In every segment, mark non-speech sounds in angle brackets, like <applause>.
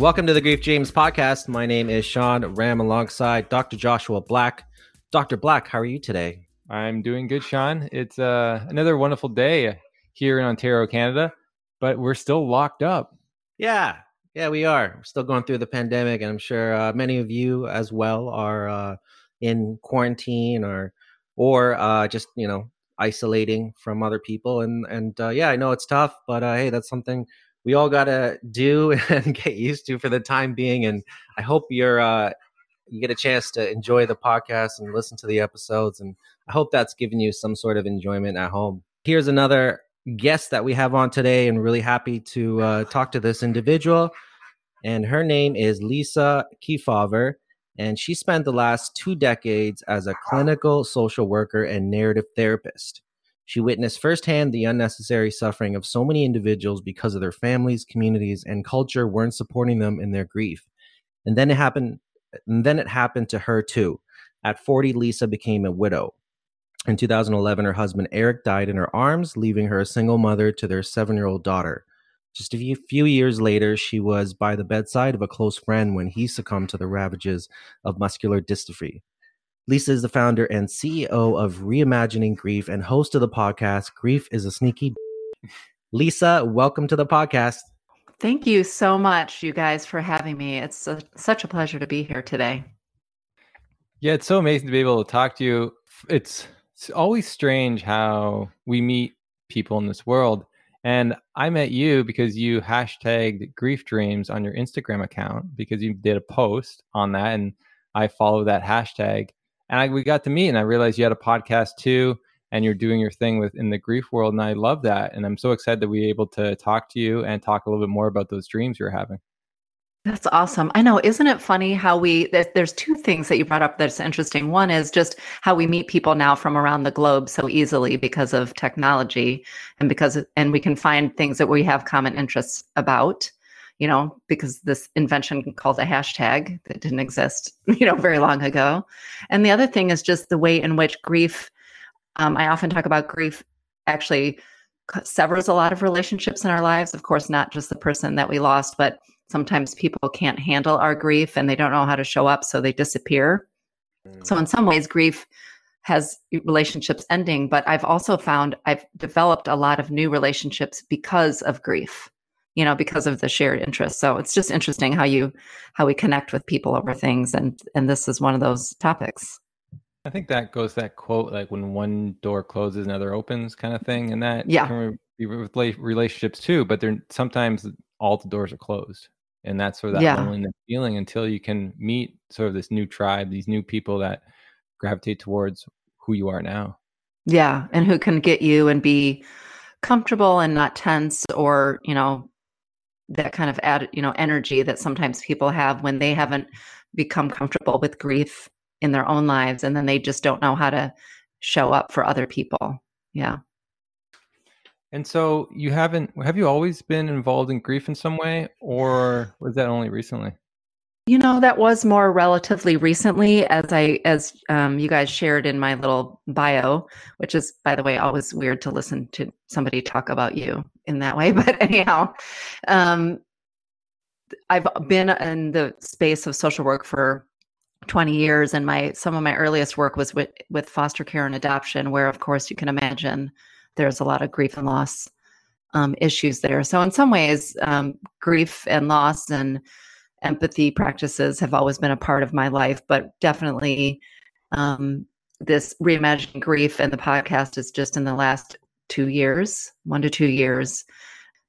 Welcome to the Grief Dreams podcast. My name is Sean Ram alongside Dr. Joshua Black. Dr. Black, how are you today? I'm doing good, Sean. It's uh, another wonderful day here in Ontario, Canada, but we're still locked up. Yeah, yeah, we are. We're still going through the pandemic, and I'm sure uh, many of you as well are uh, in quarantine or or uh, just you know isolating from other people. And and uh, yeah, I know it's tough, but uh, hey, that's something we all got to do <laughs> and get used to for the time being. And I hope you're uh, you get a chance to enjoy the podcast and listen to the episodes. And I hope that's given you some sort of enjoyment at home. Here's another guest that we have on today, and really happy to uh, talk to this individual. And her name is Lisa Kefauver, and she spent the last two decades as a clinical social worker and narrative therapist. She witnessed firsthand the unnecessary suffering of so many individuals because of their families, communities, and culture weren't supporting them in their grief. And then it happened and then it happened to her too. At 40, Lisa became a widow. In 2011, her husband Eric died in her arms, leaving her a single mother to their seven year old daughter. Just a few, few years later, she was by the bedside of a close friend when he succumbed to the ravages of muscular dystrophy. Lisa is the founder and CEO of Reimagining Grief and host of the podcast Grief is a Sneaky. Lisa, welcome to the podcast. Thank you so much, you guys, for having me. It's a, such a pleasure to be here today. Yeah, it's so amazing to be able to talk to you. It's, it's always strange how we meet people in this world. And I met you because you hashtagged grief dreams on your Instagram account because you did a post on that. And I follow that hashtag. And I, we got to meet, and I realized you had a podcast too and you're doing your thing within the grief world. And I love that. And I'm so excited that we are able to talk to you and talk a little bit more about those dreams you're having. That's awesome. I know. Isn't it funny how we, there's two things that you brought up that's interesting. One is just how we meet people now from around the globe so easily because of technology and because, and we can find things that we have common interests about, you know, because this invention called a hashtag that didn't exist, <laughs> you know, very long ago. And the other thing is just the way in which grief um, I often talk about grief actually severs a lot of relationships in our lives. Of course, not just the person that we lost, but sometimes people can't handle our grief and they don't know how to show up, so they disappear. Mm. So, in some ways, grief has relationships ending, but I've also found I've developed a lot of new relationships because of grief you know because of the shared interest so it's just interesting how you how we connect with people over things and and this is one of those topics I think that goes that quote like when one door closes, another opens, kind of thing, and that yeah, can be with relationships too. But they're sometimes all the doors are closed, and that's sort of that yeah. loneliness feeling until you can meet sort of this new tribe, these new people that gravitate towards who you are now. Yeah, and who can get you and be comfortable and not tense, or you know that kind of add you know energy that sometimes people have when they haven't become comfortable with grief in their own lives and then they just don't know how to show up for other people. Yeah. And so you haven't have you always been involved in grief in some way or was that only recently you know that was more relatively recently as i as um, you guys shared in my little bio which is by the way always weird to listen to somebody talk about you in that way <laughs> but anyhow um, i've been in the space of social work for 20 years and my some of my earliest work was with with foster care and adoption where of course you can imagine there's a lot of grief and loss um, issues there. So in some ways um, grief and loss and empathy practices have always been a part of my life but definitely um, this reimagining grief and the podcast is just in the last two years one to two years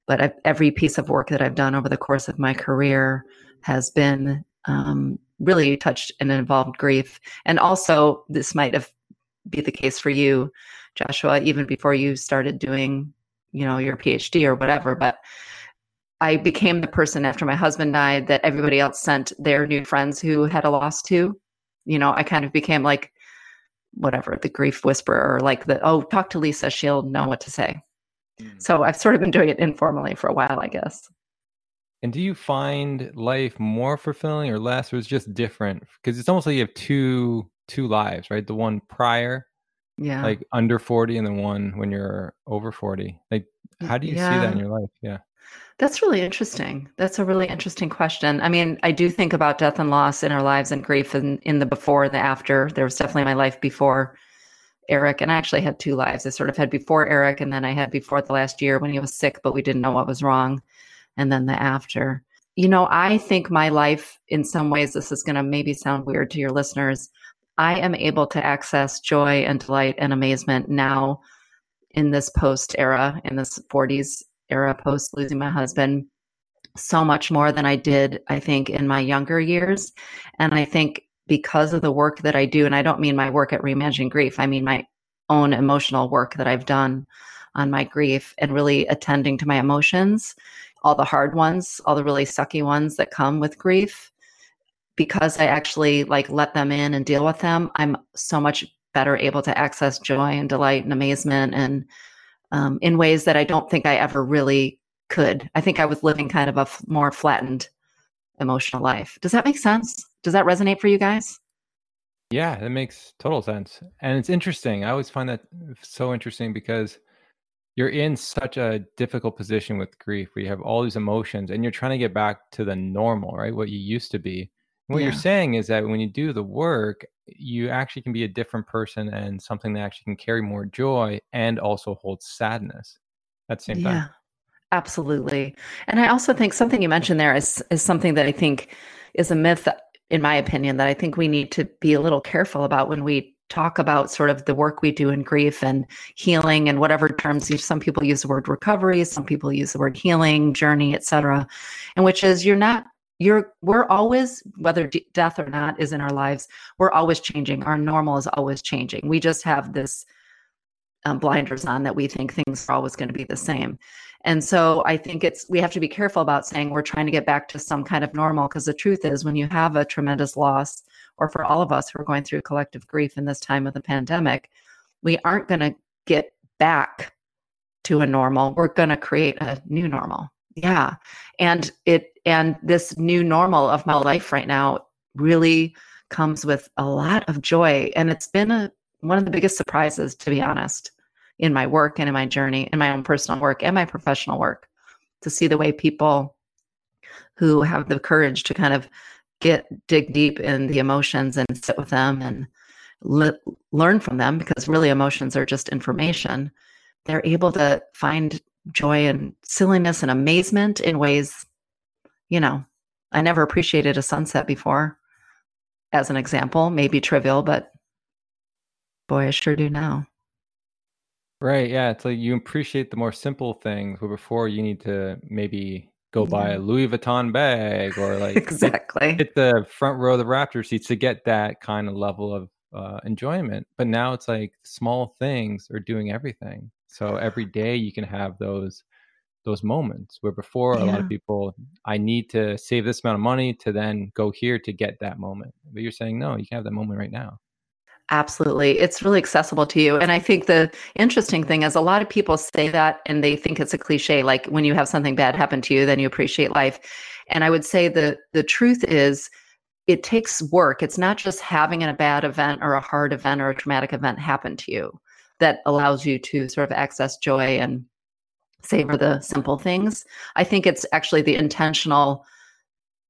but I've, every piece of work that i've done over the course of my career has been um, really touched and involved grief. And also, this might have be the case for you, Joshua, even before you started doing, you know, your PhD or whatever. But I became the person after my husband died that everybody else sent their new friends who had a loss to. You know, I kind of became like whatever the grief whisperer or like the oh talk to lisa she'll know what to say mm. so i've sort of been doing it informally for a while i guess and do you find life more fulfilling or less, or is just different? Because it's almost like you have two two lives, right? The one prior Yeah. like under 40 and then one when you're over 40 like how do you see that in your life yeah that's really interesting. That's a really interesting question. I mean i do think about death and loss in our lives and grief and in the before and the after. There was definitely my life before eric and i actually had two lives. I sort of had before eric and then i had before the last year when he was sick but we didn't know what was wrong and then the after. You know i think my life in some ways this is going to maybe sound weird to your listeners I am able to access joy and delight and amazement now in this post era, in this 40s era, post losing my husband, so much more than I did, I think, in my younger years. And I think because of the work that I do, and I don't mean my work at Reimagining Grief, I mean my own emotional work that I've done on my grief and really attending to my emotions, all the hard ones, all the really sucky ones that come with grief because I actually like let them in and deal with them, I'm so much better able to access joy and delight and amazement and um, in ways that I don't think I ever really could. I think I was living kind of a f- more flattened emotional life. Does that make sense? Does that resonate for you guys? Yeah, that makes total sense. And it's interesting. I always find that so interesting because you're in such a difficult position with grief where you have all these emotions and you're trying to get back to the normal, right? What you used to be what yeah. you're saying is that when you do the work, you actually can be a different person and something that actually can carry more joy and also hold sadness at the same yeah, time. Absolutely. And I also think something you mentioned there is is something that I think is a myth in my opinion that I think we need to be a little careful about when we talk about sort of the work we do in grief and healing and whatever terms some people use the word recovery some people use the word healing journey etc and which is you're not you're we're always whether death or not is in our lives we're always changing. Our normal is always changing. We just have this um, blinders on that we think things are always going to be the same. And so i think it's we have to be careful about saying we're trying to get back to some kind of normal because the truth is when you have a tremendous loss or for all of us who are going through collective grief in this time of the pandemic we aren't going to get back to a normal. We're going to create a new normal. Yeah. And it and this new normal of my life right now really comes with a lot of joy. And it's been a one of the biggest surprises to be honest in my work and in my journey in my own personal work and my professional work to see the way people who have the courage to kind of get dig deep in the emotions and sit with them and le- learn from them because really emotions are just information they're able to find joy and silliness and amazement in ways, you know, I never appreciated a sunset before, as an example, maybe trivial, but boy, I sure do now. Right. Yeah. It's like you appreciate the more simple things where before you need to maybe go buy a Louis Vuitton bag or <laughs> like exactly hit, hit, the front row of the Raptor seats to get that kind of level of uh, enjoyment. But now it's like small things are doing everything. So every day you can have those those moments where before yeah. a lot of people I need to save this amount of money to then go here to get that moment. But you're saying no, you can have that moment right now. Absolutely. It's really accessible to you. And I think the interesting thing is a lot of people say that and they think it's a cliche like when you have something bad happen to you then you appreciate life. And I would say the the truth is it takes work. It's not just having a bad event or a hard event or a traumatic event happen to you that allows you to sort of access joy and savor the simple things. I think it's actually the intentional,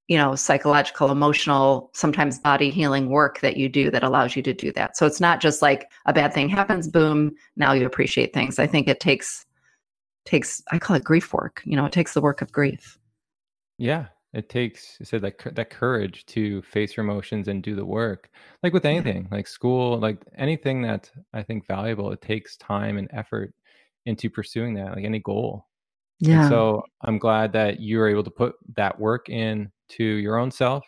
you know, psychological, emotional, sometimes body healing work that you do that allows you to do that. So it's not just like a bad thing happens, boom, now you appreciate things. I think it takes takes I call it grief work. You know, it takes the work of grief. Yeah, it takes you said that that courage to face your emotions and do the work like with mm-hmm. anything like school like anything that i think valuable it takes time and effort into pursuing that like any goal yeah and so i'm glad that you're able to put that work in to your own self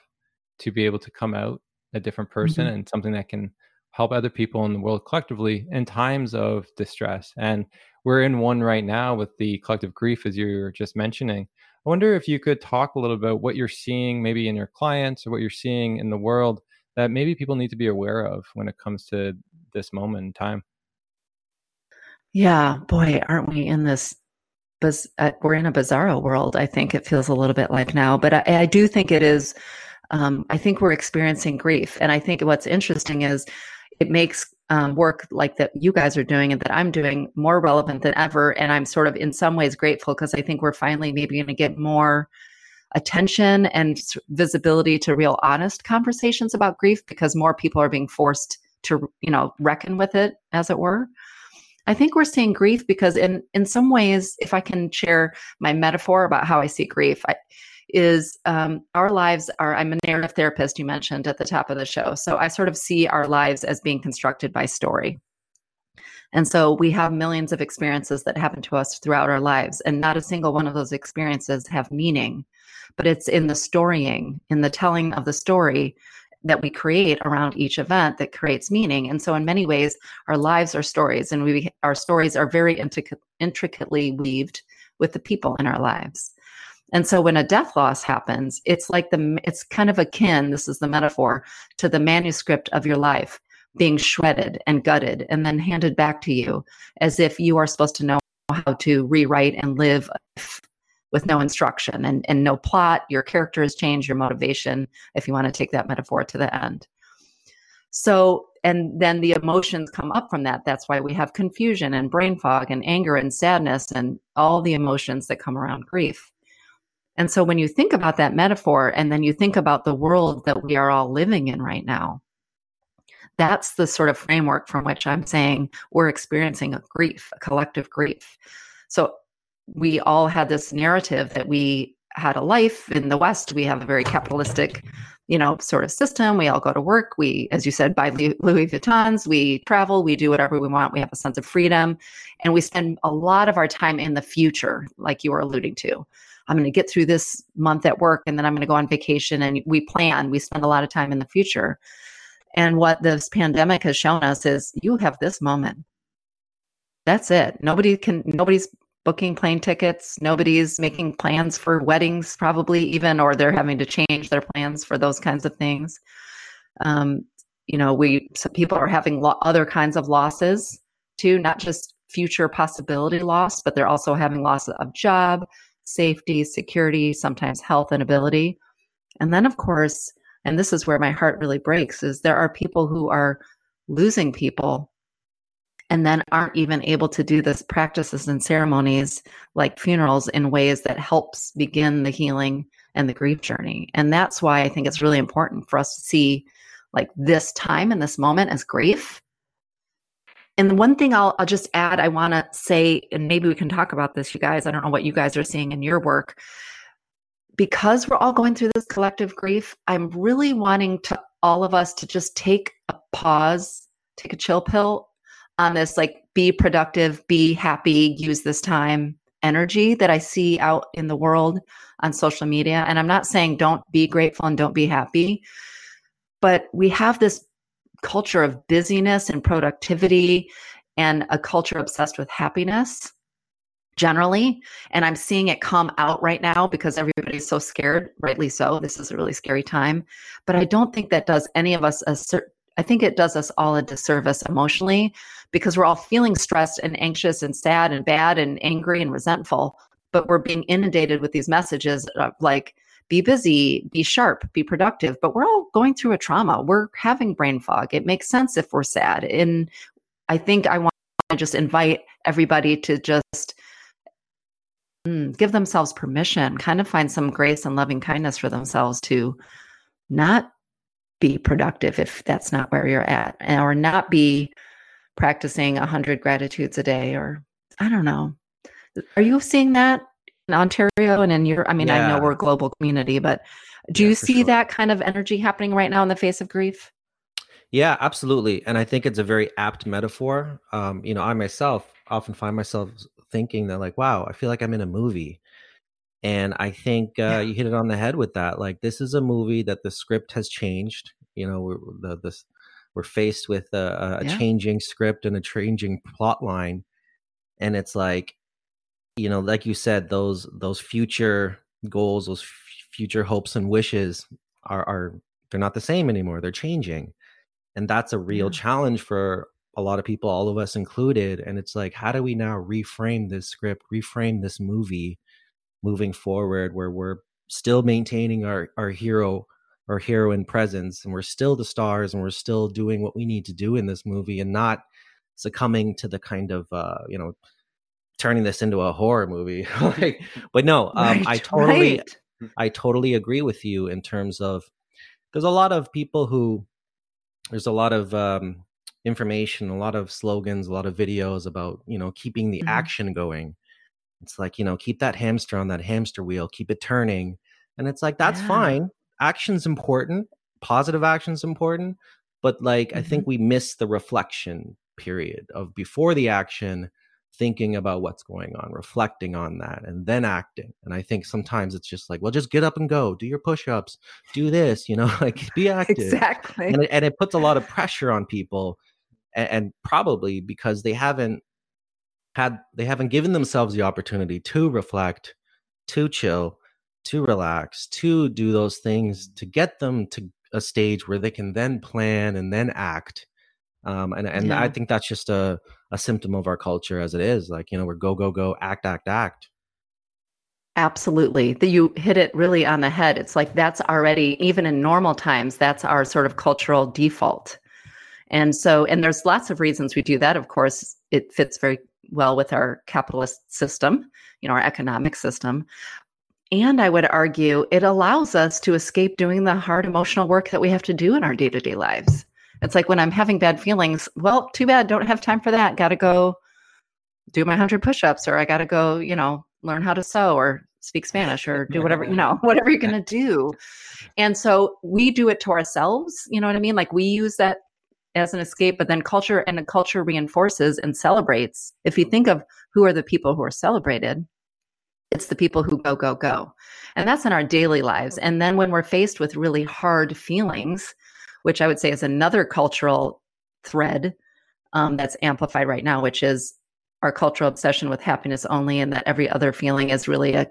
to be able to come out a different person mm-hmm. and something that can help other people in the world collectively in times of distress and we're in one right now with the collective grief as you were just mentioning I wonder if you could talk a little about what you're seeing maybe in your clients or what you're seeing in the world that maybe people need to be aware of when it comes to this moment in time. Yeah, boy, aren't we in this? Uh, we're in a bizarro world. I think it feels a little bit like now, but I, I do think it is. Um, I think we're experiencing grief, and I think what's interesting is it makes um, work like that you guys are doing and that I'm doing more relevant than ever. And I'm sort of in some ways grateful because I think we're finally maybe going to get more attention and visibility to real honest conversations about grief because more people are being forced to you know reckon with it as it were i think we're seeing grief because in in some ways if i can share my metaphor about how i see grief I, is um, our lives are i'm a narrative therapist you mentioned at the top of the show. So i sort of see our lives as being constructed by story. And so we have millions of experiences that happen to us throughout our lives and not a single one of those experiences have meaning. But it's in the storying in the telling of the story that we create around each event that creates meaning. And so, in many ways, our lives are stories, and we our stories are very intric- intricately weaved with the people in our lives. And so, when a death loss happens, it's like the it's kind of akin. This is the metaphor to the manuscript of your life being shredded and gutted and then handed back to you as if you are supposed to know how to rewrite and live with no instruction and, and no plot. Your character has changed, your motivation, if you want to take that metaphor to the end. So, and then the emotions come up from that. That's why we have confusion and brain fog and anger and sadness and all the emotions that come around grief. And so when you think about that metaphor and then you think about the world that we are all living in right now, that's the sort of framework from which I'm saying we're experiencing a grief, a collective grief. So we all had this narrative that we had a life in the West. We have a very capitalistic, you know, sort of system. We all go to work. We, as you said, buy Louis Vuittons. We travel. We do whatever we want. We have a sense of freedom, and we spend a lot of our time in the future, like you were alluding to. I'm going to get through this month at work, and then I'm going to go on vacation. And we plan. We spend a lot of time in the future. And what this pandemic has shown us is you have this moment. That's it. Nobody can. Nobody's booking plane tickets. Nobody's making plans for weddings, probably even, or they're having to change their plans for those kinds of things. Um, you know, we people are having lo- other kinds of losses too, not just future possibility loss, but they're also having loss of job, safety, security, sometimes health and ability. And then, of course, and this is where my heart really breaks, is there are people who are losing people and then aren't even able to do this practices and ceremonies like funerals in ways that helps begin the healing and the grief journey. And that's why I think it's really important for us to see like this time and this moment as grief. And the one thing I'll, I'll just add, I want to say, and maybe we can talk about this, you guys. I don't know what you guys are seeing in your work. Because we're all going through this collective grief, I'm really wanting to all of us to just take a pause, take a chill pill, on this like be productive, be happy, use this time energy that I see out in the world on social media. And I'm not saying don't be grateful and don't be happy, but we have this culture of busyness and productivity and a culture obsessed with happiness generally. And I'm seeing it come out right now because everybody's so scared, rightly so. This is a really scary time. But I don't think that does any of us a I think it does us all a disservice emotionally because we're all feeling stressed and anxious and sad and bad and angry and resentful but we're being inundated with these messages of like be busy be sharp be productive but we're all going through a trauma. We're having brain fog. It makes sense if we're sad. And i think i want to just invite everybody to just mm, give themselves permission kind of find some grace and loving kindness for themselves to not be productive if that's not where you're at or not be practicing 100 gratitudes a day or i don't know are you seeing that in ontario and in your i mean yeah. i know we're a global community but do yeah, you see sure. that kind of energy happening right now in the face of grief yeah absolutely and i think it's a very apt metaphor um, you know i myself often find myself thinking that like wow i feel like i'm in a movie and i think uh, yeah. you hit it on the head with that like this is a movie that the script has changed you know the, the we're faced with a, a yeah. changing script and a changing plot line and it's like you know like you said those those future goals those f- future hopes and wishes are are they're not the same anymore they're changing and that's a real yeah. challenge for a lot of people all of us included and it's like how do we now reframe this script reframe this movie moving forward where we're still maintaining our our hero our heroine presence and we're still the stars and we're still doing what we need to do in this movie and not succumbing to the kind of uh you know turning this into a horror movie <laughs> like but no um Right, i totally right. I totally agree with you in terms of there's a lot of people who there's a lot of um, information, a lot of slogans, a lot of videos about you know keeping the Mhm. action going. It's like you know keep that hamster on that hamster wheel, keep it turning, and it's like that's Yeah. fine. Action's important, positive action's important, but like I Mm-hmm. think we miss the reflection period of before the action thinking about what's going on, reflecting on that, and then acting. And I think sometimes it's just like, well, just get up and go, do your push ups, do this, you know, <laughs> like be <laughs> active. Exactly. And, it, and it puts a lot of pressure on people. And, and probably because they haven't had, they haven't given themselves the opportunity to reflect, to chill, to relax, to do those things to get them to a stage where they can then plan and then act. Um, and and I think that's just a, a symptom of our culture as it is. Like, you know, we're go, go, go, act, act, act. Absolutely. That you hit it really on the head. It's like that's already, even in normal times, that's our sort of cultural default. And so, and there's lots of reasons we do that. Of course, it fits very well with our capitalist system, you know, our economic system. And I would argue it allows us to escape doing the hard emotional work that we have to do in our day to day lives. It's like when I'm having bad feelings, well, too bad, don't have time for that. Got to go do my 100 push ups, or I got to go, you know, learn how to sew or speak Spanish or do whatever, you know, <laughs> whatever you're going to do. And so we do it to ourselves. You know what I mean? Like we use that as an escape, but then culture and the culture reinforces and celebrates. If you think of who are the people who are celebrated, it's the people who go, go, go. And that's in our daily lives. And then when we're faced with really hard feelings, which I would say is another cultural thread um, that's amplified right now, which is our cultural obsession with happiness only, and that every other feeling is really a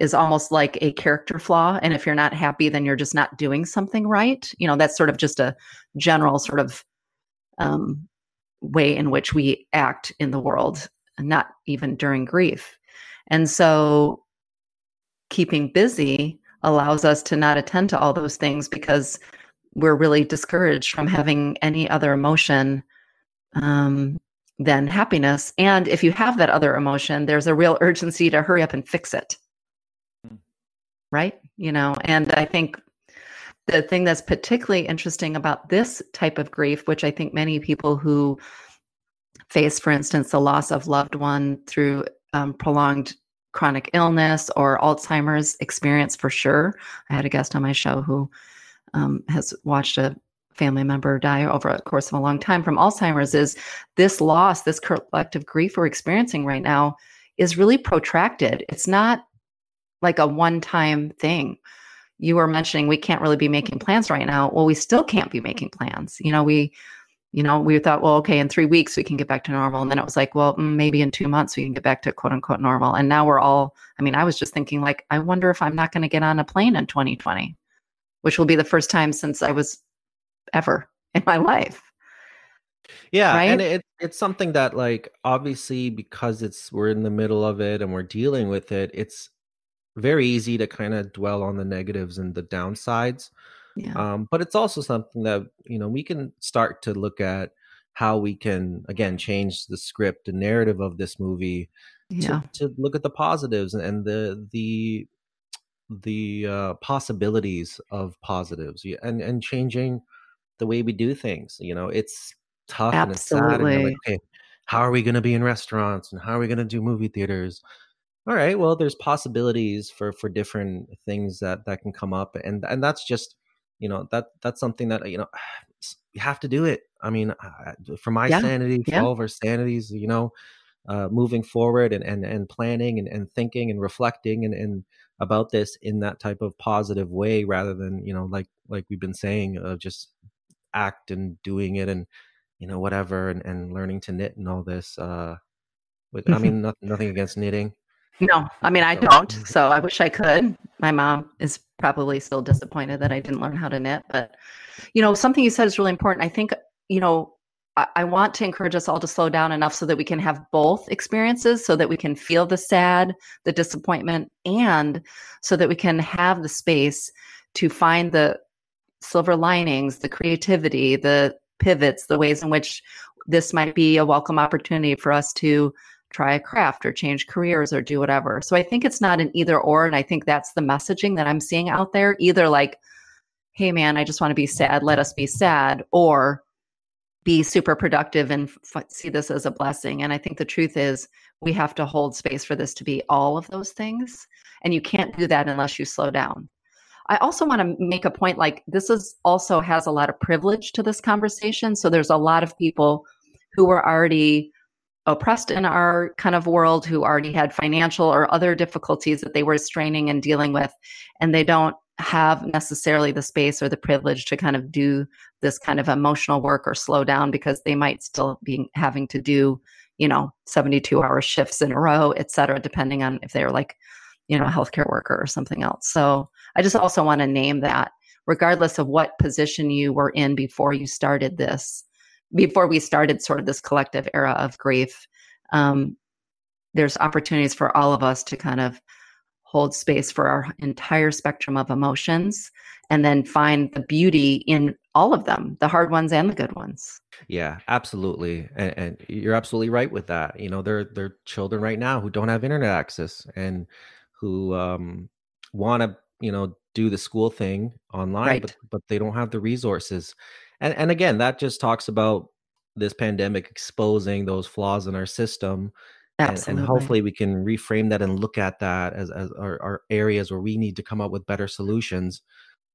is almost like a character flaw. And if you're not happy, then you're just not doing something right. You know, that's sort of just a general sort of um, way in which we act in the world, not even during grief. And so keeping busy allows us to not attend to all those things because we're really discouraged from having any other emotion um, than happiness. And if you have that other emotion, there's a real urgency to hurry up and fix it. Right? You know, and I think the thing that's particularly interesting about this type of grief, which I think many people who face, for instance, the loss of loved one through um, prolonged chronic illness or Alzheimer's experience for sure. I had a guest on my show who um, has watched a family member die over a course of a long time from Alzheimer's. Is this loss, this collective grief we're experiencing right now, is really protracted. It's not like a one time thing. You were mentioning we can't really be making plans right now. Well, we still can't be making plans. You know, we you know, we thought, well, okay, in three weeks we can get back to normal. And then it was like, well, mm, maybe in two months we can get back to quote unquote normal. And now we're all, I mean, I was just thinking, like, I wonder if I'm not going to get on a plane in 2020, which will be the first time since I was ever <laughs> in my life. Yeah, and it it's something that like obviously because it's we're in the middle of it and we're dealing with it, it's very easy to kind of dwell on the negatives and the downsides. Yeah. Um, but it's also something that you know we can start to look at how we can again change the script and narrative of this movie Yeah. to, to look at the positives and the the the uh, possibilities of positives and and changing the way we do things. You know, it's tough and it's sad. And like, okay, how are we going to be in restaurants and how are we going to do movie theaters? All right, well, there's possibilities for for different things that that can come up, and and that's just you know that that's something that you know you have to do it. I mean, for my Yeah. sanity, for Yeah. all of our sanities, you know, uh, moving forward and and and planning and, and thinking and reflecting and and about this in that type of positive way rather than you know like like we've been saying uh, just act and doing it and you know whatever and, and learning to knit and all this uh with, i mean not, nothing against knitting No, I mean, I don't. So I wish I could. My mom is probably still disappointed that I didn't learn how to knit. But, you know, something you said is really important. I think, you know, I, I want to encourage us all to slow down enough so that we can have both experiences, so that we can feel the sad, the disappointment, and so that we can have the space to find the silver linings, the creativity, the pivots, the ways in which this might be a welcome opportunity for us to try a craft or change careers or do whatever. So I think it's not an either or. And I think that's the messaging that I'm seeing out there either like, hey, man, I just want to be sad, let us be sad, or be super productive and f- see this as a blessing. And I think the truth is, we have to hold space for this to be all of those things. And you can't do that unless you slow down. I also want to make a point like this is also has a lot of privilege to this conversation. So there's a lot of people who are already oppressed in our kind of world who already had financial or other difficulties that they were straining and dealing with and they don't have necessarily the space or the privilege to kind of do this kind of emotional work or slow down because they might still be having to do you know 72 hour shifts in a row et cetera depending on if they're like you know a healthcare worker or something else. So i just also want to name that regardless of what position you were in before you started this before we started sort of this collective era of grief um, there's opportunities for all of us to kind of hold space for our entire spectrum of emotions and then find the beauty in all of them the hard ones and the good ones. Yeah absolutely. And, and you're absolutely right with that. You know there there are children right now who don't have internet access and who um, want to you know do the school thing online right. but but they don't have the resources and and again that just talks about this pandemic exposing those flaws in our system and, and, hopefully we can reframe that and look at that as, as our, our, areas where we need to come up with better solutions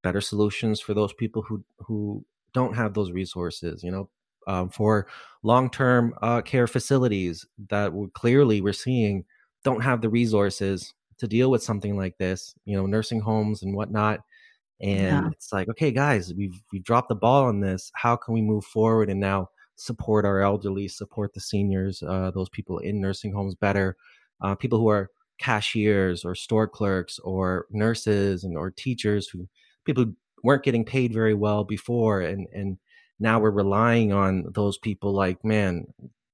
better solutions for those people who who don't have those resources you know um, for long-term uh, care facilities that we're clearly we're seeing don't have the resources to deal with something like this you know nursing homes and whatnot and yeah. it's like okay guys we've we've dropped the ball on this how can we move forward and now support our elderly support the seniors uh, those people in nursing homes better uh, people who are cashiers or store clerks or nurses and or teachers who people who weren't getting paid very well before and and now we're relying on those people like man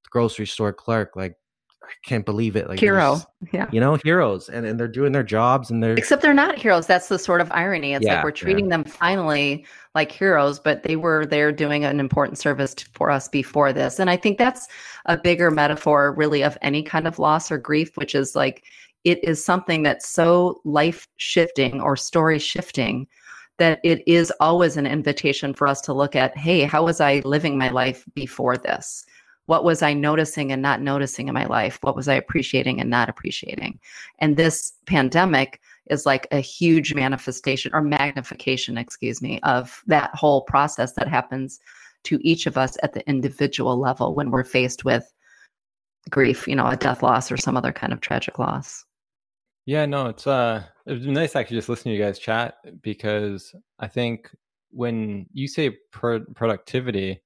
grocery store clerk like I can't believe it. Like hero, yeah, you know, heroes, and and they're doing their jobs, and they're except they're not heroes. That's the sort of irony. It's yeah, like we're treating yeah. them finally like heroes, but they were there doing an important service for us before this. And I think that's a bigger metaphor, really, of any kind of loss or grief, which is like it is something that's so life shifting or story shifting that it is always an invitation for us to look at, hey, how was I living my life before this? What was I noticing and not noticing in my life? What was I appreciating and not appreciating? And this pandemic is like a huge manifestation or magnification, excuse me, of that whole process that happens to each of us at the individual level when we're faced with grief, you know, a death loss or some other kind of tragic loss. Yeah, no, it's uh it's nice actually just listening to you guys chat because I think when you say pro- productivity,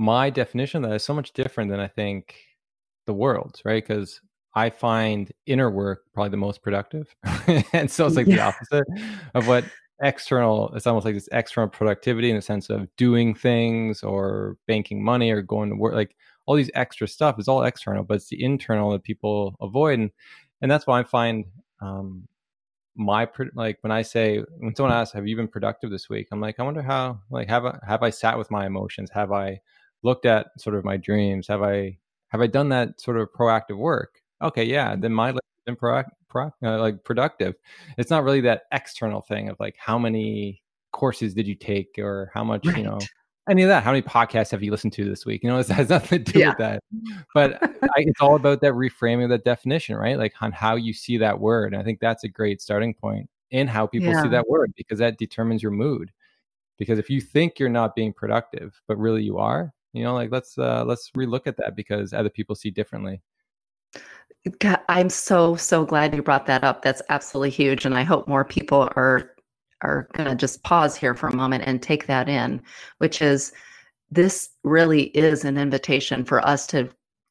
my definition of that is so much different than I think the world's, right? Because I find inner work probably the most productive. <laughs> and so it's like yeah. the opposite of what external, it's almost like this external productivity in the sense of doing things or banking money or going to work. Like all these extra stuff is all external, but it's the internal that people avoid. And, and that's why I find um, my like when I say when someone asks, "Have you been productive this week?" I'm like, I wonder how like have I have I sat with my emotions? Have I looked at sort of my dreams? Have I have I done that sort of proactive work? Okay, yeah, then my life has been pro, pro, uh, like productive. It's not really that external thing of like how many courses did you take or how much right. you know any of that. How many podcasts have you listened to this week? You know, it <laughs> has nothing to do yeah. with that. But <laughs> I, it's all about that reframing of that definition, right? Like on how you see that word. And I think that's a great starting point in how people yeah. see that word because that determines your mood. Because if you think you're not being productive, but really you are, you know, like let's uh, let's relook at that because other people see differently. God, I'm so so glad you brought that up. That's absolutely huge, and I hope more people are are going to just pause here for a moment and take that in, which is this really is an invitation for us to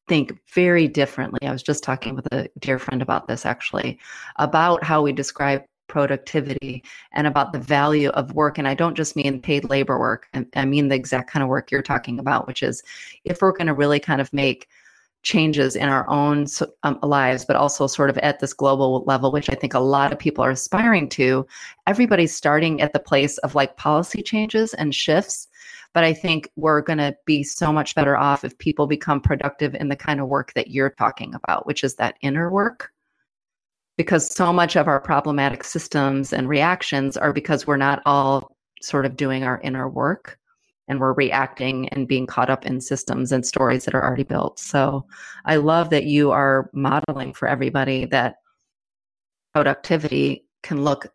think very differently. I was just talking with a dear friend about this actually, about how we describe productivity and about the value of work. And I don't just mean paid labor work, I mean the exact kind of work you're talking about, which is if we're going to really kind of make changes in our own um, lives, but also sort of at this global level, which I think a lot of people are aspiring to. Everybody's starting at the place of like policy changes and shifts. But I think we're going to be so much better off if people become productive in the kind of work that you're talking about, which is that inner work. Because so much of our problematic systems and reactions are because we're not all sort of doing our inner work and we're reacting and being caught up in systems and stories that are already built. So I love that you are modeling for everybody that productivity can look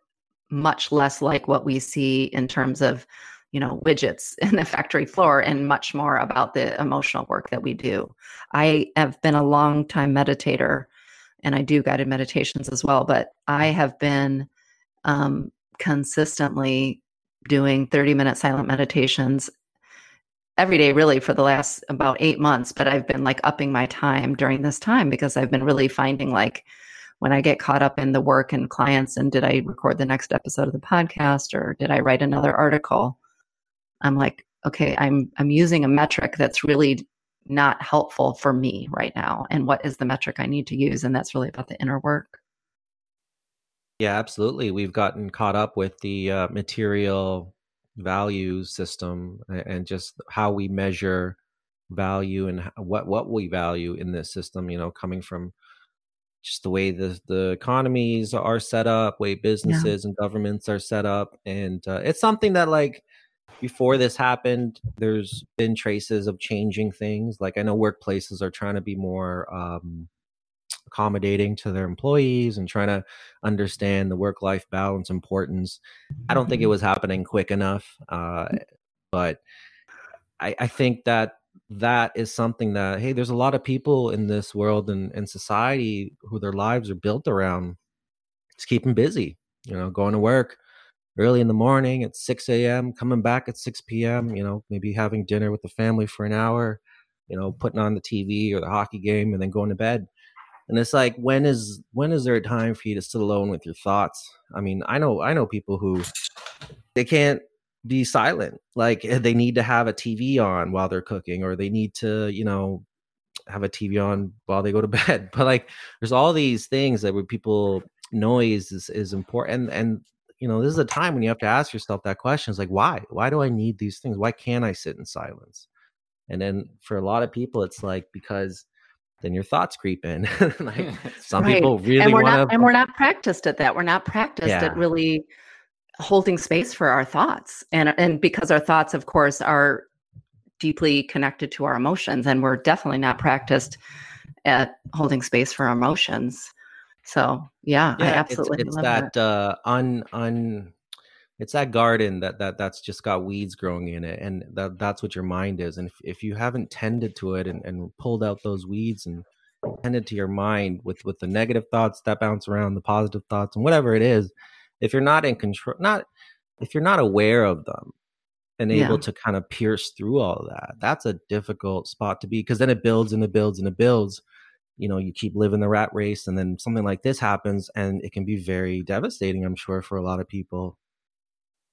much less like what we see in terms of you know widgets <laughs> in the factory floor and much more about the emotional work that we do i have been a long time meditator and i do guided meditations as well but i have been um, consistently doing 30 minute silent meditations every day really for the last about eight months but i've been like upping my time during this time because i've been really finding like when i get caught up in the work and clients and did i record the next episode of the podcast or did i write another article i'm like okay i'm i'm using a metric that's really not helpful for me right now and what is the metric i need to use and that's really about the inner work yeah absolutely we've gotten caught up with the uh, material value system and just how we measure value and what what we value in this system you know coming from just the way the the economies are set up way businesses yeah. and governments are set up and uh, it's something that like before this happened there's been traces of changing things like i know workplaces are trying to be more um, accommodating to their employees and trying to understand the work life balance importance. I don't think it mm-hmm. was happening quick enough, uh, but I, I think that that is something that hey there's a lot of people in this world and, and society who their lives are built around just keeping busy you know going to work early in the morning at 6 a.m coming back at 6 p.m you know maybe having dinner with the family for an hour you know putting on the tv or the hockey game and then going to bed. And it's like when is when is there a time for you to sit alone with your thoughts? I mean i know i know people who they can't be silent. Like eh, they need to have a tv on while they're cooking or they need to you know have a tv on while they go to <laughs> bed. But like there's all these things that where people noise is, is important. And, and you know this is a time when you have to ask yourself that question it's like why why do i need these things why can't i sit in silence and then for a lot of people it's like because then your thoughts creep in. <laughs> like <laughs> some right. people really and we're wanna... not and we're not practiced at that. We're not practiced yeah. at really holding space for our thoughts. And and because our thoughts, of course, are deeply connected to our emotions, and we're definitely not practiced at holding space for our emotions. So yeah, yeah I absolutely it's, it's that, that. Uh, un un it's that garden that that that's just got weeds growing in it and that that's what your mind is and if, if you haven't tended to it and, and pulled out those weeds and tended to your mind with with the negative thoughts that bounce around the positive thoughts and whatever it is if you're not in control not if you're not aware of them and able yeah. to kind of pierce through all of that that's a difficult spot to be because then it builds and it builds and it builds you know you keep living the rat race and then something like this happens and it can be very devastating i'm sure for a lot of people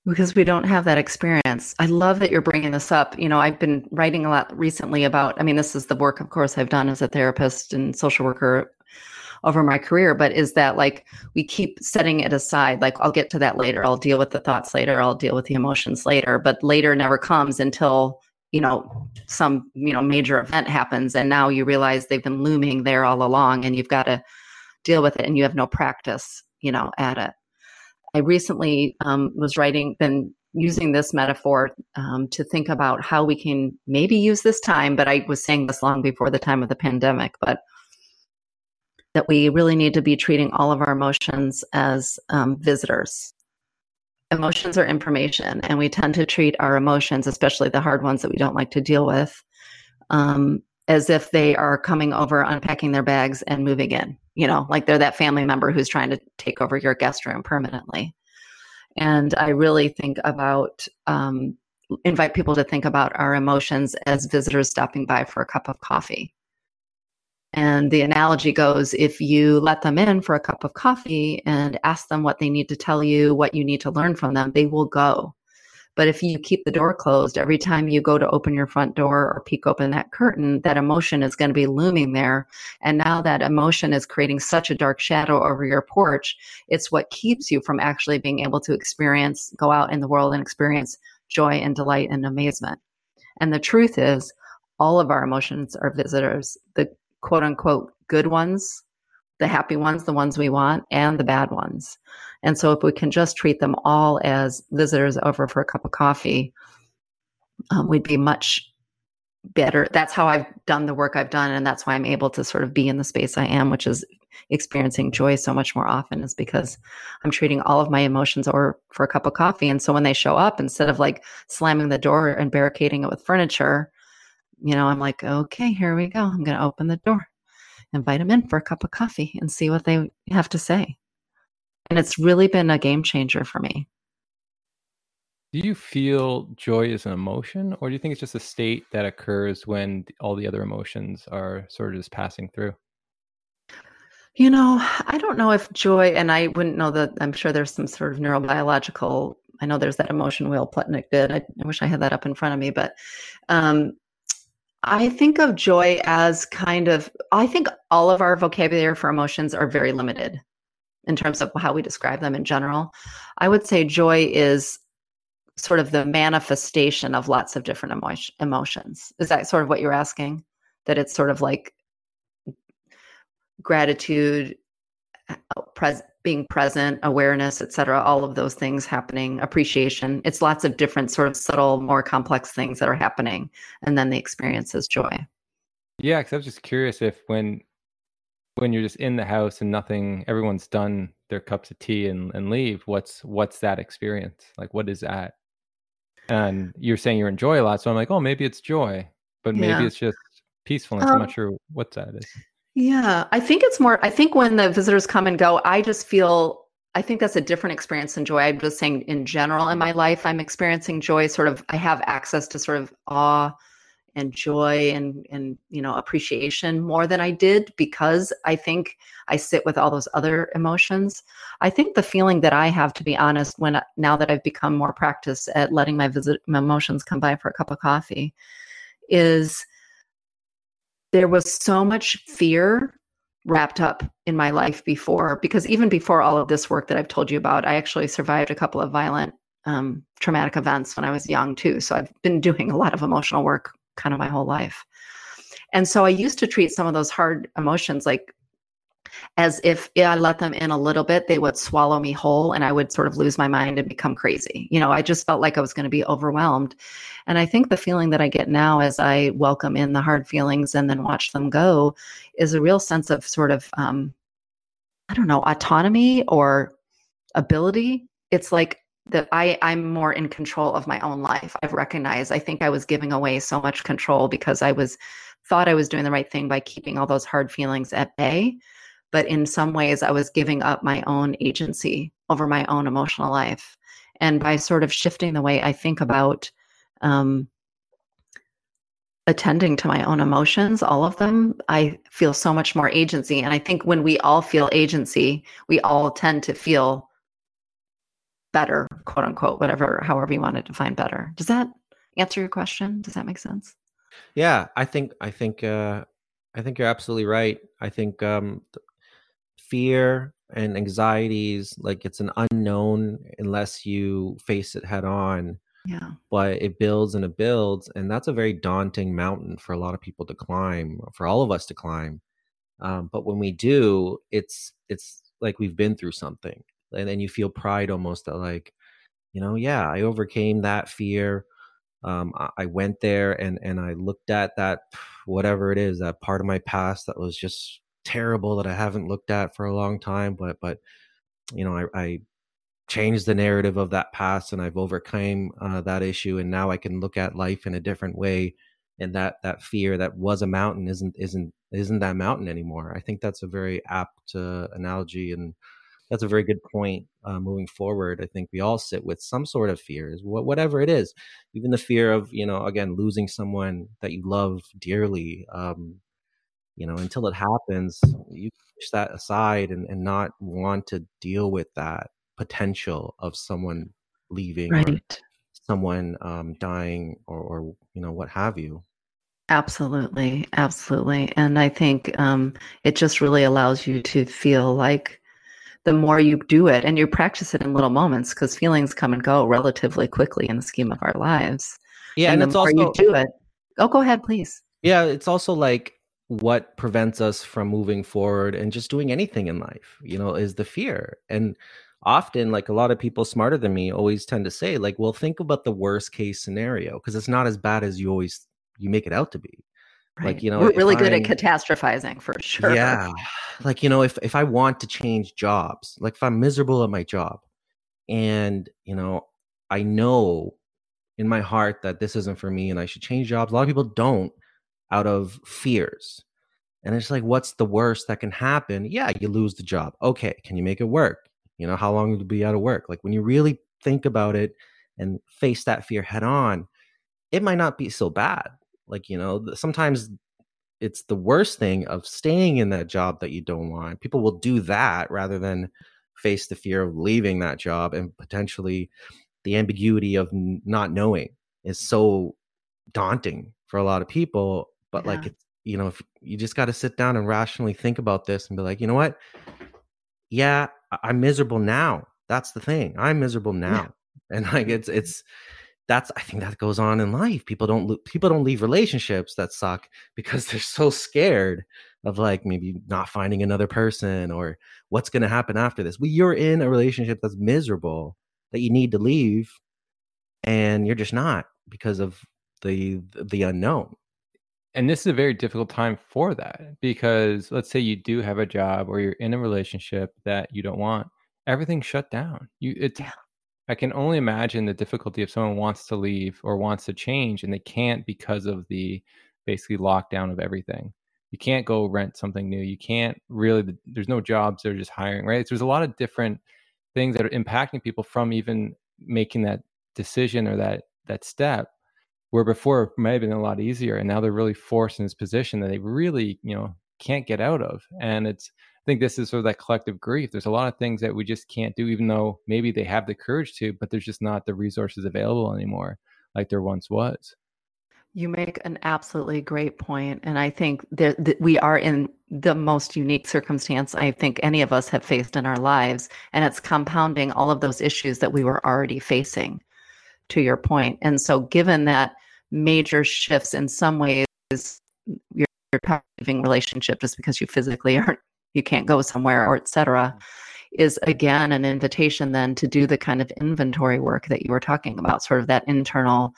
because we don't have that experience. I love that you're bringing this up. You know, I've been writing a lot recently about, I mean, this is the work, of course, I've done as a therapist and social worker over my career, but is that like we keep setting it aside? Like, I'll get to that later. I'll deal with the thoughts later. I'll deal with the emotions later. But later never comes until, you know, some, you know, major event happens. And now you realize they've been looming there all along and you've got to deal with it and you have no practice, you know, at it. I recently um, was writing, been using this metaphor um, to think about how we can maybe use this time, but I was saying this long before the time of the pandemic, but that we really need to be treating all of our emotions as um, visitors. Emotions are information, and we tend to treat our emotions, especially the hard ones that we don't like to deal with, um, as if they are coming over, unpacking their bags, and moving in you know, like they're that family member who's trying to take over your guest room permanently. And I really think about, um, invite people to think about our emotions as visitors stopping by for a cup of coffee. And the analogy goes if you let them in for a cup of coffee and ask them what they need to tell you, what you need to learn from them, they will go. But if you keep the door closed, every time you go to open your front door or peek open that curtain, that emotion is going to be looming there. And now that emotion is creating such a dark shadow over your porch, it's what keeps you from actually being able to experience, go out in the world and experience joy and delight and amazement. And the truth is, all of our emotions are visitors. The quote unquote good ones, the happy ones, the ones we want, and the bad ones. And so if we can just treat them all as visitors over for a cup of coffee, um, we'd be much better. That's how I've done the work I've done. And that's why I'm able to sort of be in the space I am, which is experiencing joy so much more often, is because I'm treating all of my emotions over for a cup of coffee. And so when they show up, instead of like slamming the door and barricading it with furniture, you know, I'm like, okay, here we go. I'm going to open the door, invite them in for a cup of coffee and see what they have to say. And it's really been a game changer for me. Do you feel joy is an emotion, or do you think it's just a state that occurs when all the other emotions are sort of just passing through? You know, I don't know if joy, and I wouldn't know that. I'm sure there's some sort of neurobiological. I know there's that emotion wheel Plutchik did. I, I wish I had that up in front of me, but um, I think of joy as kind of, I think all of our vocabulary for emotions are very limited in terms of how we describe them in general. I would say joy is sort of the manifestation of lots of different emo- emotions. Is that sort of what you're asking? That it's sort of like gratitude, uh, pres- being present, awareness, etc. All of those things happening, appreciation. It's lots of different sort of subtle, more complex things that are happening, and then the experience is joy. Yeah, because I was just curious if when when you're just in the house and nothing, everyone's done their cups of tea and, and leave. What's what's that experience like? What is that? And you're saying you enjoy a lot, so I'm like, oh, maybe it's joy, but maybe yeah. it's just peacefulness. Um, I'm not um, sure what that is. Yeah, I think it's more, I think when the visitors come and go, I just feel, I think that's a different experience than joy. I'm just saying in general in my life, I'm experiencing joy, sort of, I have access to sort of awe and joy and and you know appreciation more than I did because I think I sit with all those other emotions. I think the feeling that I have to be honest when now that I've become more practiced at letting my visit my emotions come by for a cup of coffee is there was so much fear wrapped up in my life before because even before all of this work that I've told you about, I actually survived a couple of violent um, traumatic events when I was young too. So I've been <laughs> doing a lot of emotional work kind of my whole life. And so I used to treat some of those hard emotions like as if I let them in a little bit, they would swallow me whole and I would sort of lose my mind and become crazy. You know, I just felt like I was going to be overwhelmed. And I think the feeling that I get now as I welcome in the hard feelings and then watch them go is a real sense of sort of, um, I don't know, autonomy or ability. It's like that I, I'm more in control of my own life. I've recognized I think I was giving away so much control because I was thought I was doing the right thing by keeping all those hard feelings at bay but in some ways i was giving up my own agency over my own emotional life. And by sort of shifting the way i think about um, attending to my own emotions all of them i feel so much more agency. And i think when we all feel agency we all tend to feel better quote unquote whatever however you want to define better. Does that answer your question? Does that make sense? Yeah i think i think uh i think you're absolutely right. I think um fear and anxieties like it's an unknown unless you face it head on. Yeah. But it builds and it builds and that's a very daunting mountain for a lot of people to climb for all of us to climb. Um, but when we do it's it's like we've been through something and then you feel pride almost that like you know yeah i overcame that fear. Um, I, I went there and and i looked at that whatever it is that part of my past that was just terrible that I haven't looked at for a long time, but but you know I, I changed the narrative of that past and I've overcome uh, that issue and now I can look at life in a different way and that that fear that was a mountain isn't isn't isn't that mountain anymore. I think that's a very apt uh, analogy and that's a very good point uh, moving forward. I think we all sit with some sort of fears, whatever it is, even the fear of you know again losing someone that you love dearly. Um, you know until it happens you push that aside and, and not want to deal with that potential of someone leaving right someone um, dying or, or you know what have you. Absolutely, absolutely, and I think um, it just really allows you to feel like the more you do it and you practice it in little moments because feelings come and go relatively quickly in the scheme of our lives. Yeah, and, and, it's also you do it. Oh, go ahead, please. yeah, it's also like what prevents us from moving forward and just doing anything in life. You know, is the fear and often like a lot of people smarter than me always tend to say like well think about the worst case scenario because it's not as bad as you always you make it out to be Right. like you know we're really good at catastrophizing for sure. yeah like you know if if i want to change jobs like if i'm miserable at my job and you know i know in my heart that this isn't for me and i should change jobs a lot of people don't out of fears. And it's like what's the worst that can happen? Yeah you lose the job. Okay can you make it work? You know how long will you be out of work? Like when you really think about it and face that fear head on it might not be so bad. Like you know sometimes it's the worst thing of staying in that job that you don't want. People will do that rather than face the fear of leaving that job and potentially the ambiguity of not knowing is so daunting for a lot of people but like it's you know if you just got to sit down and rationally think about this and be like you know what? Yeah I- i'm miserable now. That's the thing. I'm miserable now. And like it's mm-hmm. it's that's i think that goes on in life. People don't people don't leave relationships that suck because <laughs> they're so scared of like maybe not finding another person or what's going to happen after this. Well you're in a relationship that's miserable that you need to leave and you're just not because of the the unknown and this is a very difficult time for that because let's say you do have a job or you're in a relationship that you don't want everything's shut down. You it's Yeah. i can only imagine the difficulty if someone wants to leave or wants to change and they can't because of the basically lockdown of everything. You can't go rent something new. You can't really there's no jobs they're just hiring right? So there's a lot of different things that are impacting people from even making that decision or that that step where before it might have been a lot easier and now they're really forced in this position that they really you know can't get out of. And it's i think this is sort of that collective grief. There's a lot of things that we just can't do even though maybe they have the courage to but there's just not the resources available anymore like there once was. You make an absolutely great point, and I think that, that we are in the most unique circumstance I think any of us have faced in our lives, and it's compounding all of those issues that we were already facing. To your point, and so given that major shifts in some ways, your, your leaving relationship just because you physically aren't, you can't go somewhere or etc mm-hmm. is again an invitation then to do the kind of inventory work that you were talking about, sort of that internal.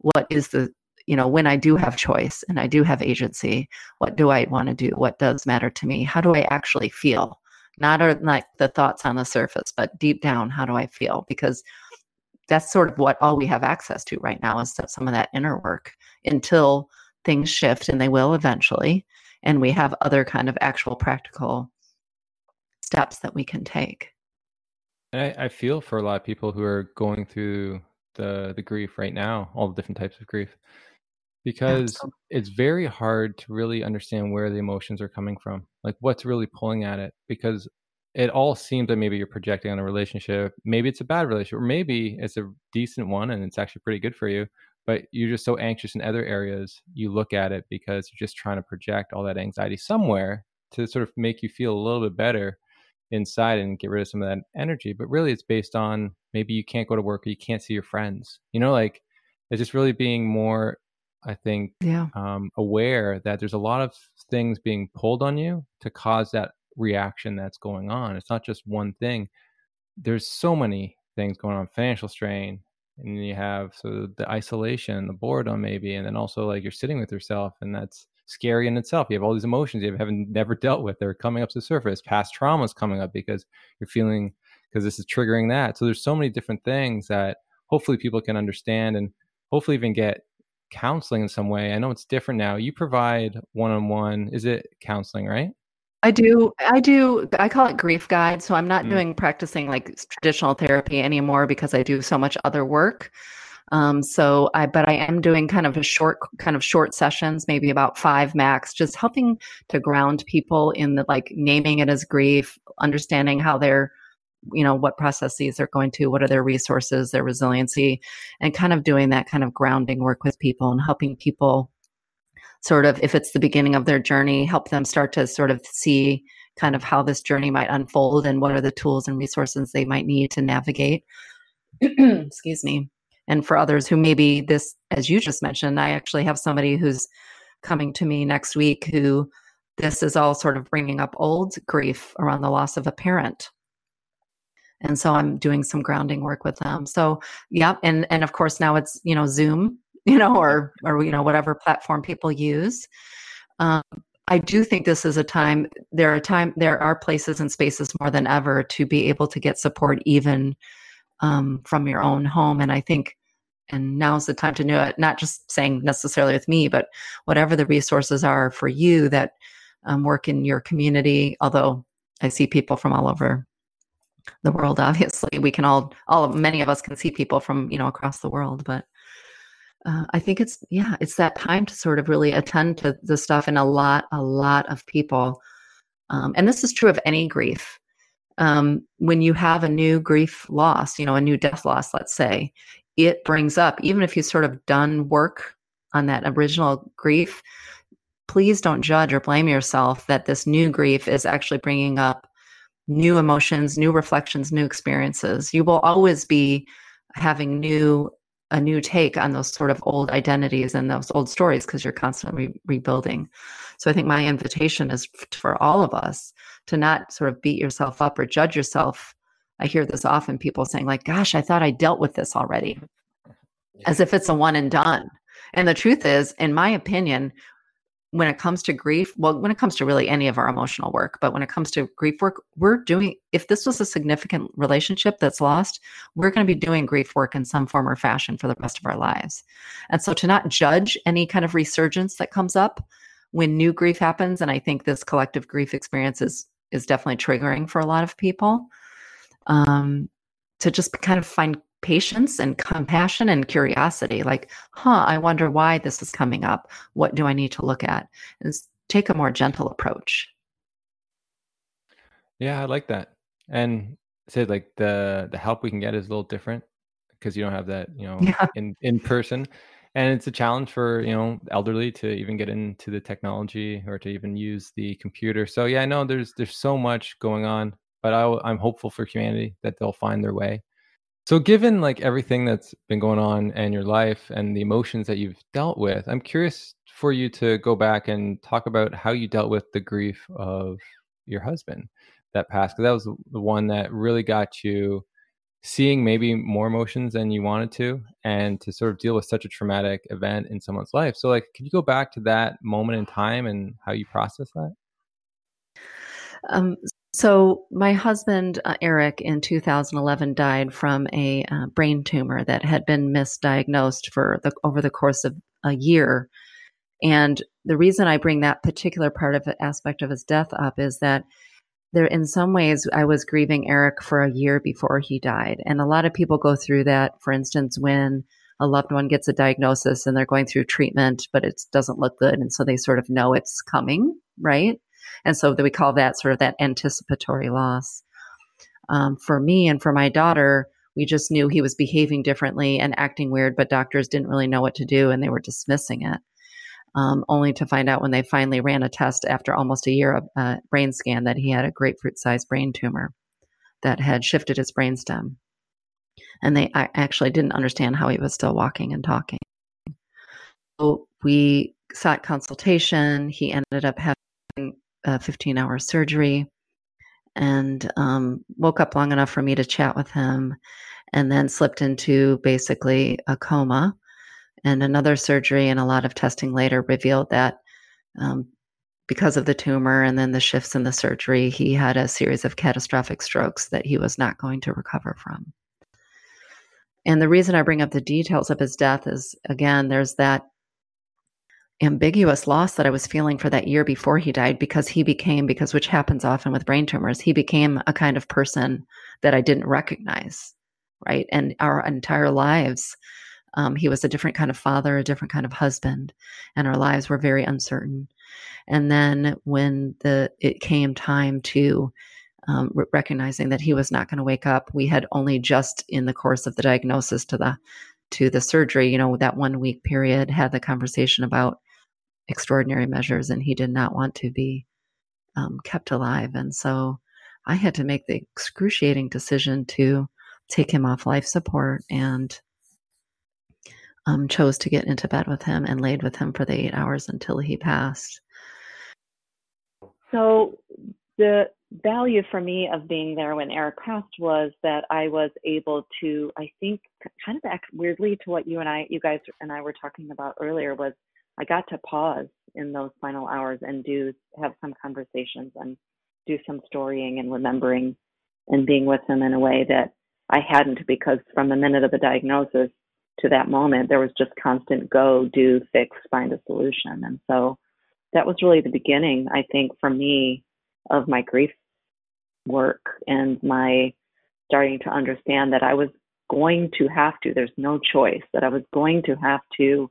What is the you know, when I do have choice and I do have agency, what do I want to do? What does matter to me? How do I actually feel? Not like the thoughts on the surface, but deep down, how do I feel? Because that's sort of what all we have access to right now is that some of that inner work until things shift and they will eventually. And we have other kind of actual practical steps that we can take. And I, I feel for a lot of people who are going through the the grief right now, all the different types of grief, because Absolutely. it's very hard to really understand where the emotions are coming from, like what's really pulling at it. Because it all seems that maybe you're projecting on a relationship, maybe it's a bad relationship, or maybe it's a decent one and it's actually pretty good for you. But you're just so anxious in other areas, you look at it because you're just trying to project all that anxiety somewhere to sort of make you feel a little bit better inside and get rid of some of that energy. But really, it's based on maybe you can't go to work or you can't see your friends. You know, like it's just really being more, I think, Yeah. um, aware that there's a lot of things being pulled on you to cause that reaction that's going on. It's not just one thing. There's so many things going on financial strain, and you have so the isolation, the boredom, maybe, and then also like you're sitting with yourself, and that's scary in itself. You have all these emotions you haven't never dealt with. They're coming up to the surface. Past traumas coming up because you're feeling because this is triggering that. So there's so many different things that hopefully people can understand and hopefully even get counseling in some way. I know it's different now. You provide one-on-one. Is it counseling, right? I do. I do. I call it grief guide. So I'm not Mm. doing practicing like traditional therapy anymore because I do so much other work. Um, so I, but I am doing kind of a short, kind of short sessions, maybe about five max, just helping to ground people in the like naming it as grief, understanding how they're you know what processes they're going to what are their resources their resiliency and kind of doing that kind of grounding work with people and helping people sort of if it's the beginning of their journey help them start to sort of see kind of how this journey might unfold and what are the tools and resources they might need to navigate. <clears throat> Excuse me. And for others who maybe this as you just mentioned i actually have somebody who's coming to me next week who this is all sort of bringing up old grief around the loss of a parent. And so i'm doing some grounding work with them. So yeah and and of course now it's you know zoom you know or or you know whatever platform people use. Um, i do think this is a time there are time there are places and spaces more than ever to be able to get support even um, from your own home. And i think and now's the time to do it. Not just saying necessarily with me but whatever the resources are for you that um, work in your community although i see people from all over the world obviously. We can all all many of us can see people from you know across the world but uh, i think it's yeah it's that time to sort of really attend to the stuff and a lot a lot of people um, and this is true of any grief um, when you have a new grief loss you know a new death loss let's say it brings up even if you've sort of done work on that original grief please don't judge or blame yourself that this new grief is actually bringing up new emotions, new reflections, new experiences. You will always be having new a new take on those sort of old identities and those old stories because you're constantly re- rebuilding. So I think my invitation is for all of us to not sort of beat yourself up or judge yourself. I hear this often people saying like gosh, I thought I dealt with this already. <laughs> As if it's a one and done. And the truth is, in my opinion, when it comes to grief, well, when it comes to really any of our emotional work, but when it comes to grief work, we're doing, if this was a significant relationship that's lost, we're going to be doing grief work in some form or fashion for the rest of our lives. And so to not judge any kind of resurgence that comes up when new grief happens, and I think this collective grief experience is, is definitely triggering for a lot of people, um, to just kind of find patience and compassion and curiosity like huh i wonder why this is coming up. What do i need to look at? And take a more gentle approach. Yeah i like that. And say like the the help we can get is a little different because you don't have that you know yeah. in in person. And it's a challenge for you know elderly to even get into the technology or to even use the computer. So yeah i know there's there's so much going on but I, i'm hopeful for humanity that they'll find their way so, given like everything that's been going on in your life and the emotions that you've dealt with, I'm curious for you to go back and talk about how you dealt with the grief of your husband that passed, because that was the one that really got you seeing maybe more emotions than you wanted to, and to sort of deal with such a traumatic event in someone's life. So, like, can you go back to that moment in time and how you process that? Um, so, my husband, uh, Eric, in 2011 died from a uh, brain tumor that had been misdiagnosed for the, over the course of a year. And the reason I bring that particular part of the aspect of his death up is that there, in some ways, I was grieving Eric for a year before he died. And a lot of people go through that, for instance, when a loved one gets a diagnosis and they're going through treatment, but it doesn't look good. And so they sort of know it's coming, right? And so we call that sort of that anticipatory loss. Um, for me and for my daughter, we just knew he was behaving differently and acting weird, but doctors didn't really know what to do and they were dismissing it. Um, only to find out when they finally ran a test after almost a year of uh, brain scan that he had a grapefruit sized brain tumor that had shifted his brainstem. And they actually didn't understand how he was still walking and talking. So we sought consultation. He ended up having a 15 hour surgery and um, woke up long enough for me to chat with him and then slipped into basically a coma. And another surgery and a lot of testing later revealed that um, because of the tumor and then the shifts in the surgery, he had a series of catastrophic strokes that he was not going to recover from. And the reason I bring up the details of his death is again, there's that ambiguous loss that I was feeling for that year before he died because he became, because which happens often with brain tumors, he became a kind of person that I didn't recognize, right? And our entire lives, um, he was a different kind of father, a different kind of husband, and our lives were very uncertain. And then when the it came time to um, recognizing that he was not going to wake up. We had only just in the course of the diagnosis to the to the surgery, you know, that one week period, had the conversation about extraordinary measures, and he did not want to be um, kept alive. And so I had to make the excruciating decision to take him off life support and um, chose to get into bed with him and laid with him for the eight hours until he passed. So the value for me of being there when Eric passed was that I was able to, I think, kind of act weirdly to what you and I, you guys and I were talking about earlier, was I got to pause in those final hours and do have some conversations and do some storying and remembering and being with him in a way that I hadn't because from the minute of the diagnosis to that moment, there was just constant go, do, fix, find a solution. And so that was really the beginning, I think, for me of my grief work and my starting to understand that I was going to have to, there's no choice, that I was going to have to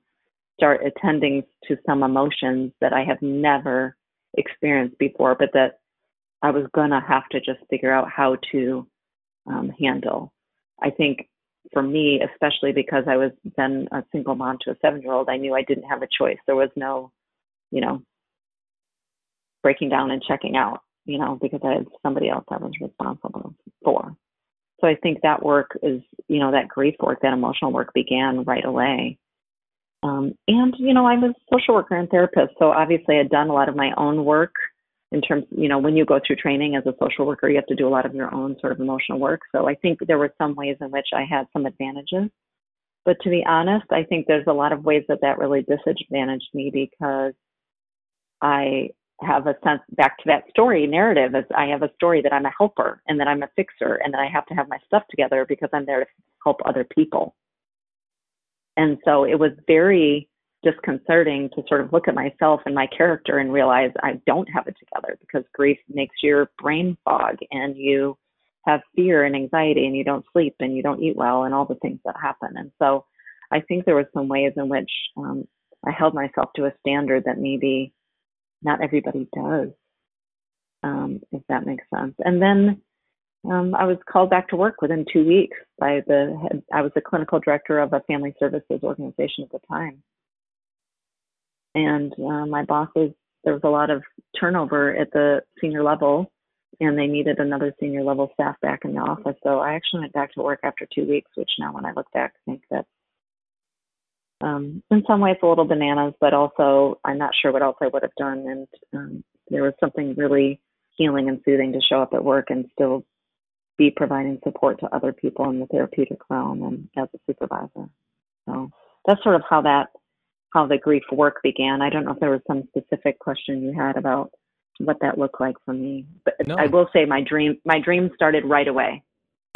start attending to some emotions that I have never experienced before, but that I was going to have to just figure out how to um, handle. I think for me, especially because I was then a single mom to a seven year old, I knew I didn't have a choice. There was no, you know, breaking down and checking out, you know, because I had somebody else I was responsible for. So I think that work is, you know, that grief work, that emotional work began right away. Um, and, you know, I'm a social worker and therapist. So obviously I had done a lot of my own work in terms, you know, when you go through training as a social worker, you have to do a lot of your own sort of emotional work. So I think there were some ways in which I had some advantages. But to be honest, I think there's a lot of ways that that really disadvantaged me because I have a sense back to that story narrative is I have a story that I'm a helper and that I'm a fixer and that I have to have my stuff together because I'm there to help other people. And so it was very disconcerting to sort of look at myself and my character and realize I don't have it together because grief makes your brain fog and you have fear and anxiety and you don't sleep and you don't eat well and all the things that happen. And so I think there were some ways in which um, I held myself to a standard that maybe not everybody does, um, if that makes sense. And then um, I was called back to work within two weeks by the. I was the clinical director of a family services organization at the time and uh, my bosses there was a lot of turnover at the senior level and they needed another senior level staff back in the office so i actually went back to work after two weeks which now when i look back i think that um, in some ways a little bananas but also i'm not sure what else i would have done and um, there was something really healing and soothing to show up at work and still be providing support to other people in the therapeutic realm and as a supervisor so that's sort of how that how the grief work began. I don't know if there was some specific question you had about what that looked like for me, but no. I will say my dream my dream started right away.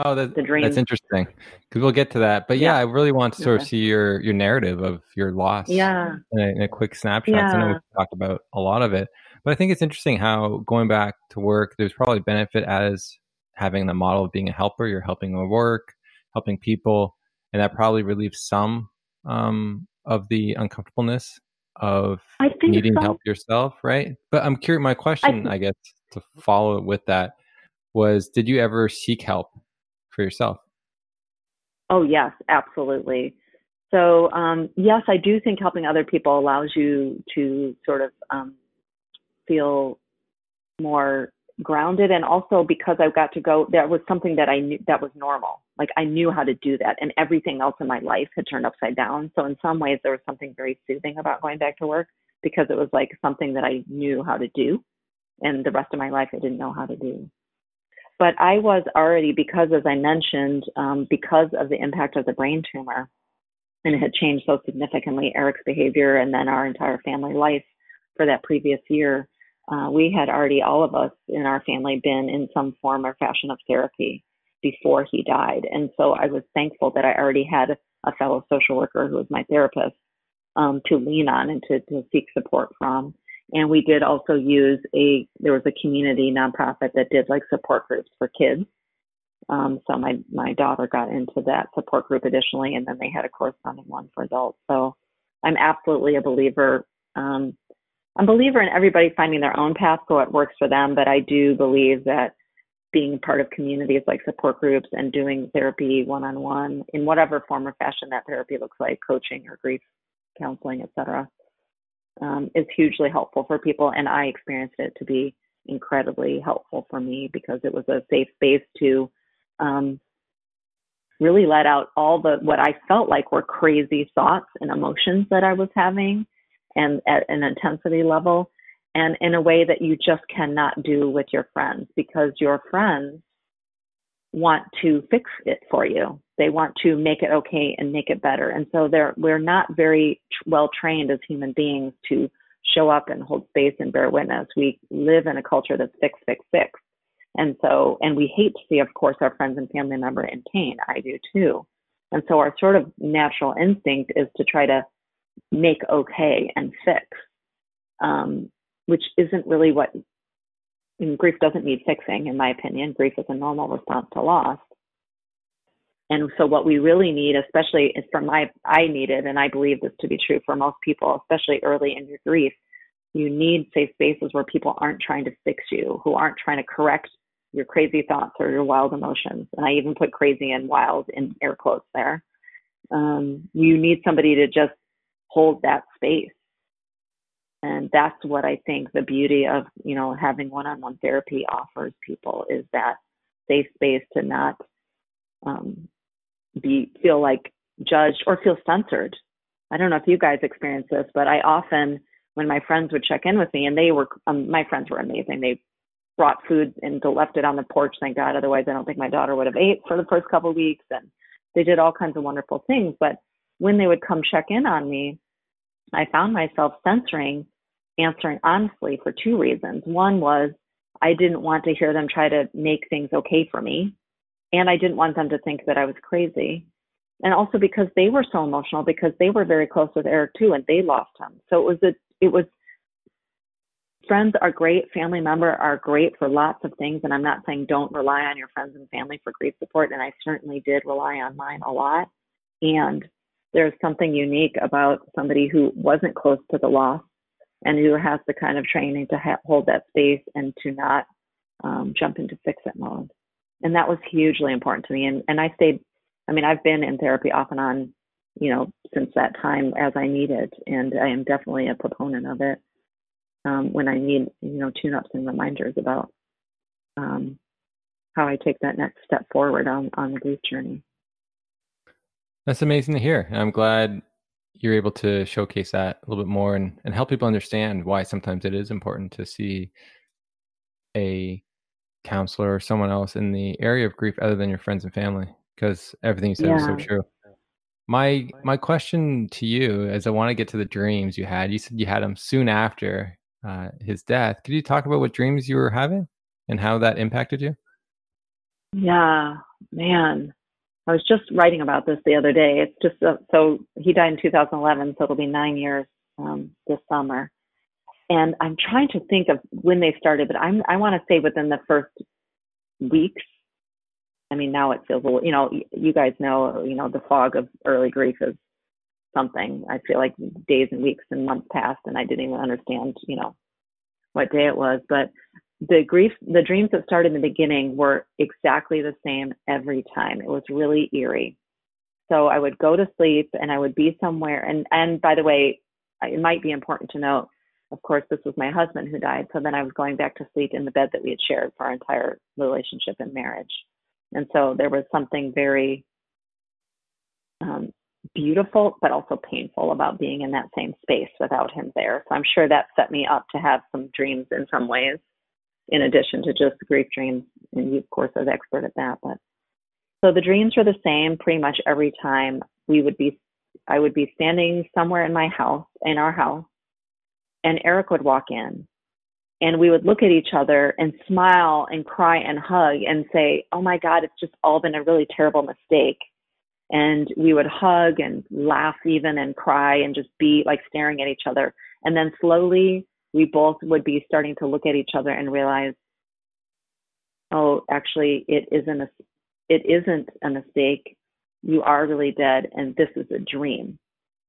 Oh, that, the dream. that's interesting because we'll get to that. But yeah, yeah I really want to sort of see your your narrative of your loss. Yeah, in a, in a quick snapshot. Yeah. I know we've talked about a lot of it, but I think it's interesting how going back to work, there's probably benefit as having the model of being a helper. You're helping the work, helping people, and that probably relieves some um, of the uncomfortableness of needing so. help yourself, right? But I'm curious. My question, I, I guess, to follow with that was: Did you ever seek help for yourself? Oh yes, absolutely. So um, yes, I do think helping other people allows you to sort of um, feel more grounded and also because I got to go that was something that I knew that was normal. Like I knew how to do that and everything else in my life had turned upside down. So in some ways there was something very soothing about going back to work because it was like something that I knew how to do and the rest of my life I didn't know how to do. But I was already because as I mentioned um, because of the impact of the brain tumor and it had changed so significantly Eric's behavior and then our entire family life for that previous year uh, we had already, all of us in our family, been in some form or fashion of therapy before he died. And so I was thankful that I already had a fellow social worker who was my therapist um, to lean on and to, to seek support from. And we did also use a, there was a community nonprofit that did like support groups for kids. Um, so my, my daughter got into that support group additionally, and then they had a corresponding one for adults. So I'm absolutely a believer um, I'm a believer in everybody finding their own path so it works for them, but I do believe that being part of communities like support groups and doing therapy one on one in whatever form or fashion that therapy looks like, coaching or grief counseling, etc., um, is hugely helpful for people. And I experienced it to be incredibly helpful for me because it was a safe space to um, really let out all the what I felt like were crazy thoughts and emotions that I was having and at an intensity level and in a way that you just cannot do with your friends because your friends want to fix it for you. They want to make it okay and make it better. And so they're we're not very well trained as human beings to show up and hold space and bear witness. We live in a culture that's fix, fix, fix. And so, and we hate to see, of course, our friends and family member in pain. I do too. And so our sort of natural instinct is to try to make okay and fix, um, which isn't really what grief doesn't need fixing, in my opinion. Grief is a normal response to loss. And so, what we really need, especially from my, I needed, and I believe this to be true for most people, especially early in your grief, you need safe spaces where people aren't trying to fix you, who aren't trying to correct your crazy thoughts or your wild emotions. And I even put crazy and wild in air quotes there. Um, you need somebody to just hold that space. And that's what I think the beauty of, you know, having one-on-one therapy offers people is that safe space to not um, be feel like judged or feel censored. I don't know if you guys experience this, but I often, when my friends would check in with me, and they were, um, my friends were amazing. They brought food and left it on the porch. Thank God. Otherwise, I don't think my daughter would have ate for the first couple of weeks. And they did all kinds of wonderful things. But when they would come check in on me, I found myself censoring answering honestly for two reasons. One was I didn't want to hear them try to make things okay for me. And I didn't want them to think that I was crazy. And also because they were so emotional because they were very close with Eric too and they lost him. So it was a, it was friends are great, family member are great for lots of things. And I'm not saying don't rely on your friends and family for grief support. And I certainly did rely on mine a lot. And there's something unique about somebody who wasn't close to the loss and who has the kind of training to ha- hold that space and to not um, jump into fix it mode. And that was hugely important to me. And, and I stayed, I mean, I've been in therapy off and on, you know, since that time as I needed. And I am definitely a proponent of it um, when I need, you know, tune ups and reminders about um, how I take that next step forward on, on the grief journey. That's amazing to hear. I'm glad you're able to showcase that a little bit more and, and help people understand why sometimes it is important to see a counselor or someone else in the area of grief other than your friends and family because everything you said yeah. is so true my my question to you is i want to get to the dreams you had you said you had them soon after uh, his death could you talk about what dreams you were having and how that impacted you yeah man I was just writing about this the other day. It's just uh, so he died in 2011, so it'll be nine years um, this summer. And I'm trying to think of when they started, but I'm I want to say within the first weeks. I mean, now it feels a little, you know, you guys know, you know, the fog of early grief is something. I feel like days and weeks and months passed, and I didn't even understand, you know, what day it was. But the grief the dreams that started in the beginning were exactly the same every time. It was really eerie. So i would go to sleep and i would be somewhere. And and by the way it might be important to note of course this was my husband who died. So then i was going back to sleep in the bed that we had shared for our entire relationship and marriage. And so there was something very um, beautiful but also painful about being in that same space without him there. So i'm sure that set me up to have some dreams in some ways in addition to just the grief dreams. And you, of course, are the expert at that. But so the dreams were the same pretty much every time. We would be, I would be standing somewhere in my house, in our house, and Eric would walk in. And we would look at each other and smile and cry and hug and say, Oh my God, it's just all been a really terrible mistake. And we would hug and laugh even and cry and just be like staring at each other. And then slowly we both would be starting to look at each other and realize, oh, actually, it isn't a, it isn't a mistake. You are really dead, and this is a dream.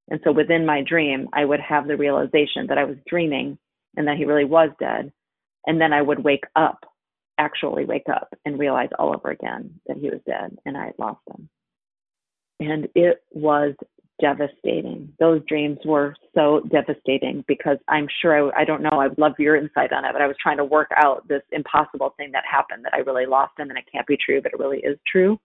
And so within my dream, I would have the realization that I was dreaming and that he really was dead. And then I would wake up actually wake up and realize all over again that he was dead and I had lost him. And it was devastating. Those dreams were so devastating because I'm sure I, I don't know, I would love your insight on it, but I was trying to work out this impossible thing that happened that I really lost him and it can't be true, but it really is true.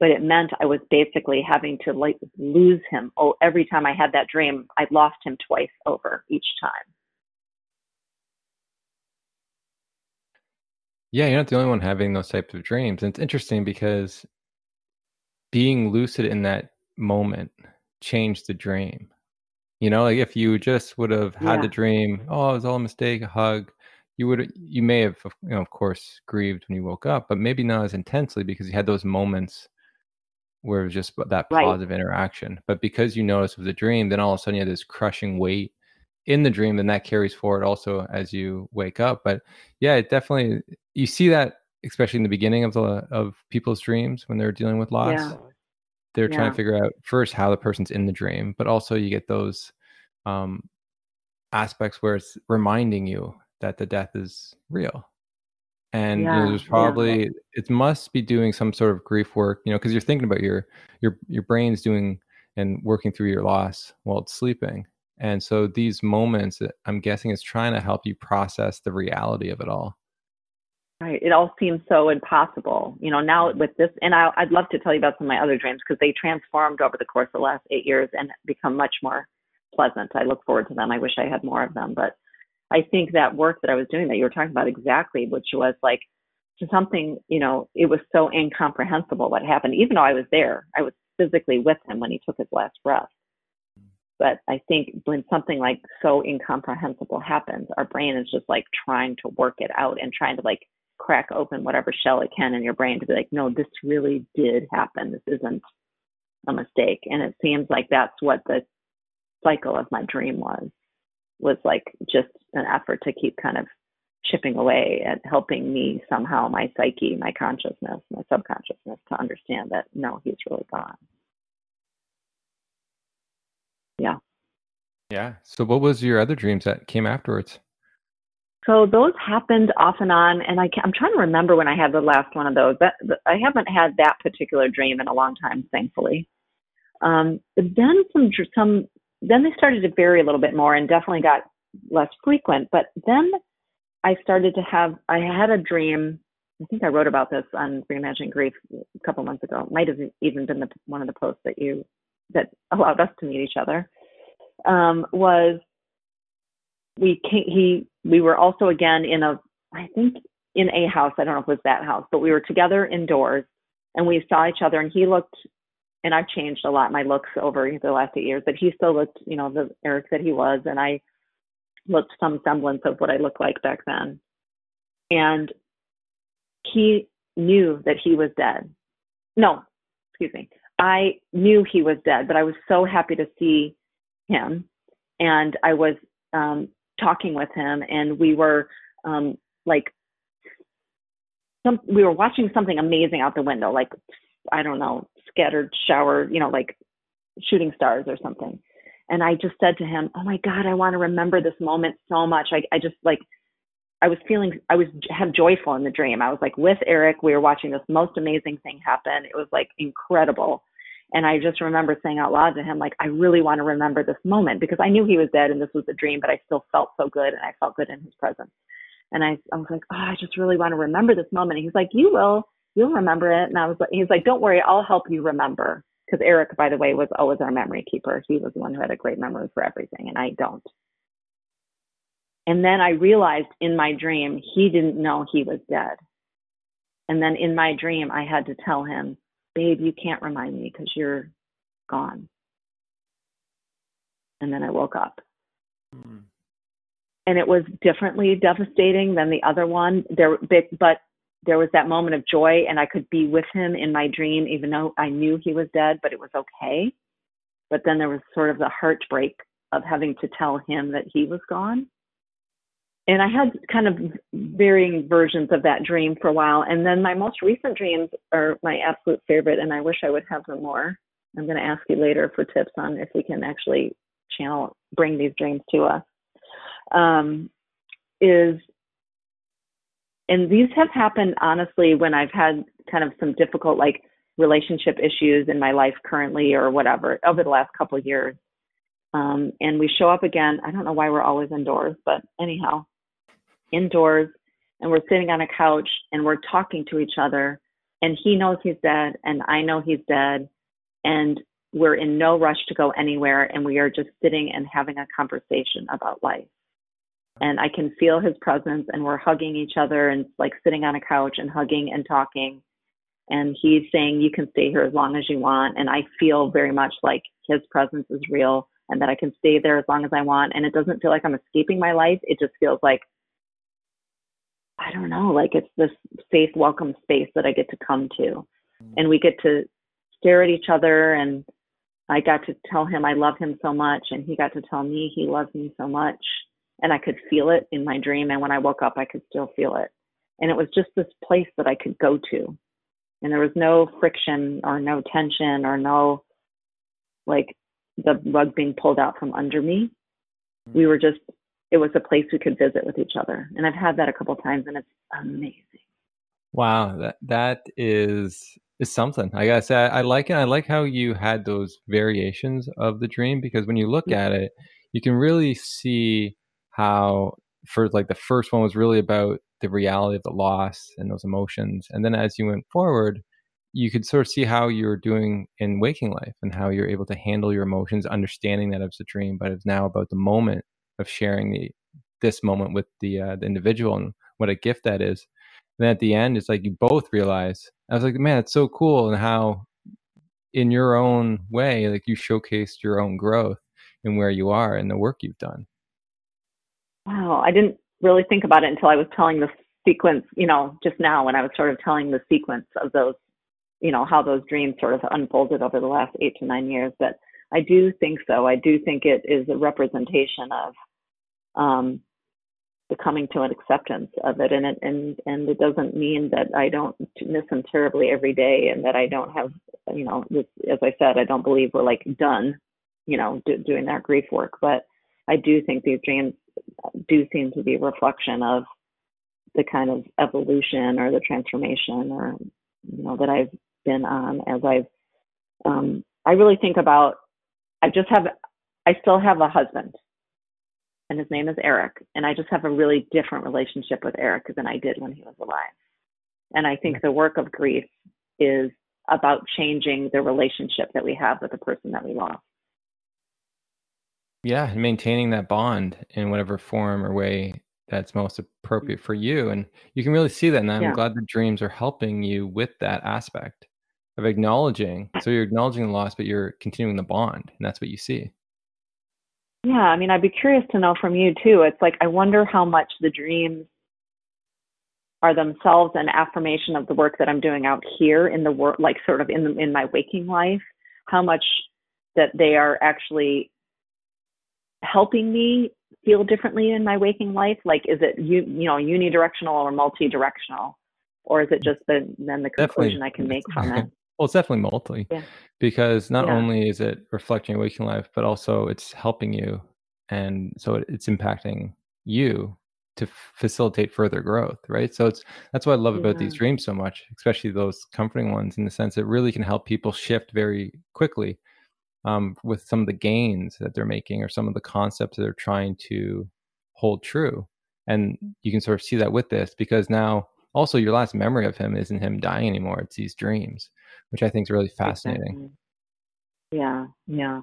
But it meant I was basically having to like lose him. Oh, every time I had that dream, I lost him twice over each time. Yeah, you're not the only one having those types of dreams. And it's interesting because being lucid in that moment changed the dream. You know, like if you just would have had Yeah. the dream, oh, it was all a mistake, a hug, you would you may have you know, of course grieved when you woke up, but maybe not as intensely because you had those moments where it was just that Right. positive interaction. But because you noticed it was a dream, then all of a sudden you had this crushing weight in the dream, then that carries forward also as you wake up. But yeah, it definitely you see that especially in the beginning of the of people's dreams when they're dealing with loss Yeah. They're trying to figure out first how the person's in the dream, but also you get those um, aspects where it's reminding you that the death is real. And you know, Yeah, there's yeah. probably it must be doing some sort of grief work, you know, because you're thinking about your your your brain's doing and working through your loss while it's sleeping. And so these moments, I'm guessing, is trying to help you process the reality of it all. Right. It all seems so impossible. You know, now with this, and I, I'd love to tell you about some of my other dreams because they transformed over the course of the last eight years and become much more pleasant. I look forward to them. I wish I had more of them. But I think that work that I was doing that you were talking about exactly, which was like something, you know, it was so incomprehensible what happened. Even though I was there, I was physically with him when he took his last breath. But I think when something like so incomprehensible happens, our brain is just like trying to work it out and trying to like crack open whatever shell it can in your brain to be like, no, this really did happen. This isn't a mistake. And it seems like that's what the cycle of my dream was, was like just an effort to keep kind of chipping away at helping me somehow, my psyche, my consciousness, my subconsciousness to understand that no, he's really gone. Yeah. Yeah. So what was your other dreams that came afterwards? So those happened off and on, and I I'm trying to remember when I had the last one of those. That I haven't had that particular dream in a long time, thankfully. Um, but then some some then they started to vary a little bit more, and definitely got less frequent. But then I started to have I had a dream. I think I wrote about this on Reimagining Grief a couple months ago. It might have even been the, one of the posts that you that allowed us to meet each other. Um, was we came, he we were also again in a I think in a house. I don't know if it was that house, but we were together indoors and we saw each other and he looked and I've changed a lot my looks over the last eight years, but he still looked, you know, the Eric that he was and I looked some semblance of what I looked like back then. And he knew that he was dead. No, excuse me. I knew he was dead, but I was so happy to see him and I was um talking with him and we were um like some we were watching something amazing out the window like i don't know scattered shower you know like shooting stars or something. And i just said to him oh my god i want to remember this moment so much. I i just like i was feeling i was have joyful in the dream. I was like with eric we were watching this most amazing thing happen. It was like incredible and I just remember saying out loud to him, like, I really want to remember this moment because I knew he was dead and this was a dream, but I still felt so good and I felt good in his presence. And I, I was like, oh, I just really want to remember this moment. And he's like, you will, you'll remember it. And I was like, he's like, don't worry, I'll help you remember. Because Eric, by the way, was always our memory keeper. He was the one who had a great memory for everything, and I don't. And then I realized in my dream, he didn't know he was dead. And then in my dream, I had to tell him, babe, you can't remind me because you're gone. And then I woke up. Hmm. And it was differently devastating than the other one. There, but there was that moment of joy, and I could be with him in my dream, even though I knew he was dead, but it was okay. But then there was sort of the heartbreak of having to tell him that he was gone. And I had kind of varying versions of that dream for a while. And then my most recent dreams are my absolute favorite, and I wish I would have them more. I'm going to ask you later for tips on if we can actually channel, bring these dreams to us. Um, is and these have happened honestly when I've had kind of some difficult like relationship issues in my life currently or whatever over the last couple years. Um, and we show up again. I don't know why we're always indoors, but anyhow, indoors, and we're sitting on a couch and we're talking to each other. And he knows he's dead, and I know he's dead, and we're in no rush to go anywhere, and we are just sitting and having a conversation about life. And I can feel his presence, and we're hugging each other and like sitting on a couch and hugging and talking. And he's saying, You can stay here as long as you want. And I feel very much like his presence is real and that I can stay there as long as I want. And it doesn't feel like I'm escaping my life. It just feels like, I don't know, like it's this safe, welcome space that I get to come to. And we get to stare at each other. And I got to tell him I love him so much. And he got to tell me he loves me so much. And I could feel it in my dream. And when I woke up, I could still feel it. And it was just this place that I could go to. And there was no friction or no tension or no like the rug being pulled out from under me. We mm. were just, it was a place we could visit with each other. And I've had that a couple times and it's amazing. Wow. That, that is, is something. I gotta say, I, I like it. I like how you had those variations of the dream because when you look at it, you can really see how for like the first one was really about the reality of the loss and those emotions. And then as you went forward, you could sort of see how you're doing in waking life and how you're able to handle your emotions, understanding that it's a dream, but it's now about the moment of sharing the this moment with the uh, the individual and what a gift that is. And at the end, it's like you both realize. I was like, man, it's so cool, and how in your own way, like you showcased your own growth and where you are and the work you've done. Wow, I didn't really think about it until I was telling the sequence, you know, just now when I was sort of telling the sequence of those you know how those dreams sort of unfolded over the last eight to nine years but i do think so. I do think it is a representation of um, the coming to an acceptance of it. And it and and it doesn't mean that i don't miss him terribly every day and that i don't have you know this, as i said i don't believe we're like done you know do, doing that grief work. But i do think these dreams do seem to be a reflection of the kind of evolution or the transformation or you know that I've been on as I've um, I really think about I just have I still have a husband and his name is Eric and I just have a really different relationship with Eric than I did when he was alive. And I think the work of grief is about changing the relationship that we have with the person that we lost. Yeah, and maintaining that bond in whatever form or way that's most appropriate mm-hmm. for you. And you can really see that. And I'm yeah. glad the dreams are helping you with that aspect of acknowledging. So you're acknowledging the loss, but you're continuing the bond, and that's what you see. Yeah, I mean, I'd be curious to know from you too. It's like I wonder how much the dreams are themselves an affirmation of the work that I'm doing out here in the world, like sort of in the, in my waking life. How much that they are actually helping me feel differently in my waking life. Like, is it you you know unidirectional or multi-directional, or is it just the then the conclusion Definitely. I can make from it? <laughs> Well, it's definitely multi yeah. because not yeah. only is it reflecting your waking life, but also it's helping you. And so it's impacting you to facilitate further growth, right? So it's that's what I love yeah. about these dreams so much, especially those comforting ones in the sense it really can help people shift very quickly um, with some of the gains that they're making or some of the concepts that they're trying to hold true. And you can sort of see that with this because now also your last memory of him isn't him dying anymore, it's these dreams which I think is really fascinating. Yeah, yeah.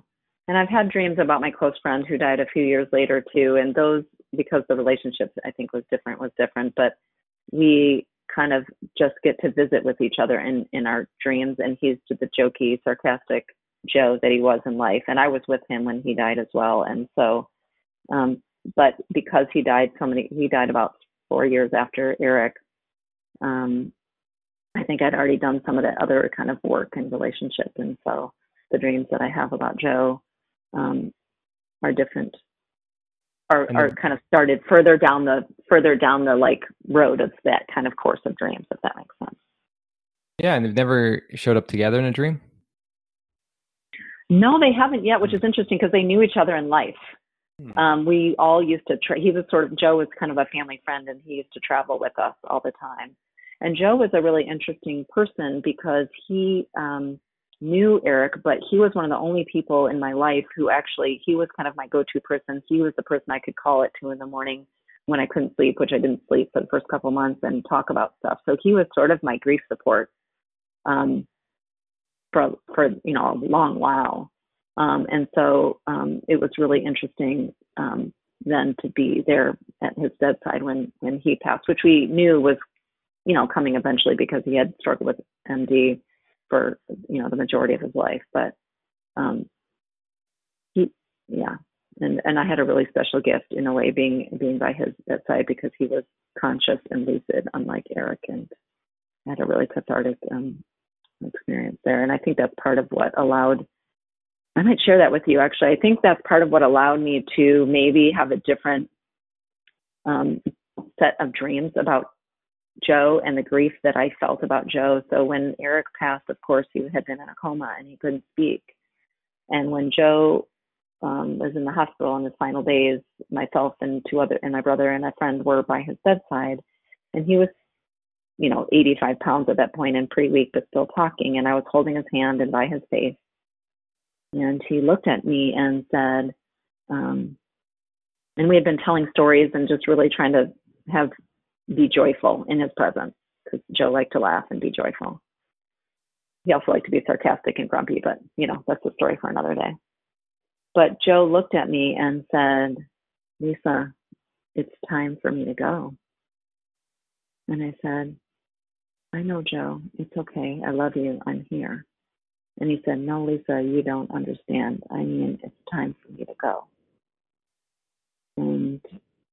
And I've had dreams about my close friend who died a few years later too. And those, because the relationship I think was different, was different. But we kind of just get to visit with each other in in our dreams. And he's the jokey, sarcastic Joe that he was in life. And I was with him when he died as well. And so, um, but because he died so many, he died about four years after Eric. Um, I think I'd already done some of the other kind of work and relationship, and so the dreams that I have about Joe um, are different, are are kind of started further down the further down the like road of that kind of course of dreams, if that makes sense. Yeah, and they've never showed up together in a dream. No, they haven't yet, which is interesting because they knew each other in life. Hmm. Um, we all used to. Tra- he was sort of Joe was kind of a family friend, and he used to travel with us all the time. And Joe was a really interesting person because he um, knew Eric, but he was one of the only people in my life who actually he was kind of my go-to person. He was the person I could call at two in the morning when I couldn't sleep, which I didn't sleep for the first couple months, and talk about stuff. So he was sort of my grief support um, for for you know a long while. Um, and so um, it was really interesting um, then to be there at his bedside when when he passed, which we knew was you know coming eventually because he had struggled with MD for you know the majority of his life. But um, he yeah, and and I had a really special gift in a way being being by his bedside because he was conscious and lucid, unlike Eric, and I had a really cathartic um, experience there. And I think that's part of what allowed. I might share that with you. Actually, I think that's part of what allowed me to maybe have a different um, set of dreams about Joe and the grief that I felt about Joe. So when Eric passed, of course, he had been in a coma and he couldn't speak. And when Joe um, was in the hospital in his final days, myself and two other and my brother and a friend were by his bedside, and he was, you know, 85 pounds at that point and pretty weak, but still talking. And I was holding his hand and by his face, and he looked at me and said, um, and we had been telling stories and just really trying to have be joyful in his presence because Joe liked to laugh and be joyful. He also liked to be sarcastic and grumpy, but you know, that's a story for another day. But Joe looked at me and said, Lisa, it's time for me to go. And I said, I know, Joe. It's okay. I love you. I'm here. And he said, No, Lisa, you don't understand. I mean, it's time for me to go. And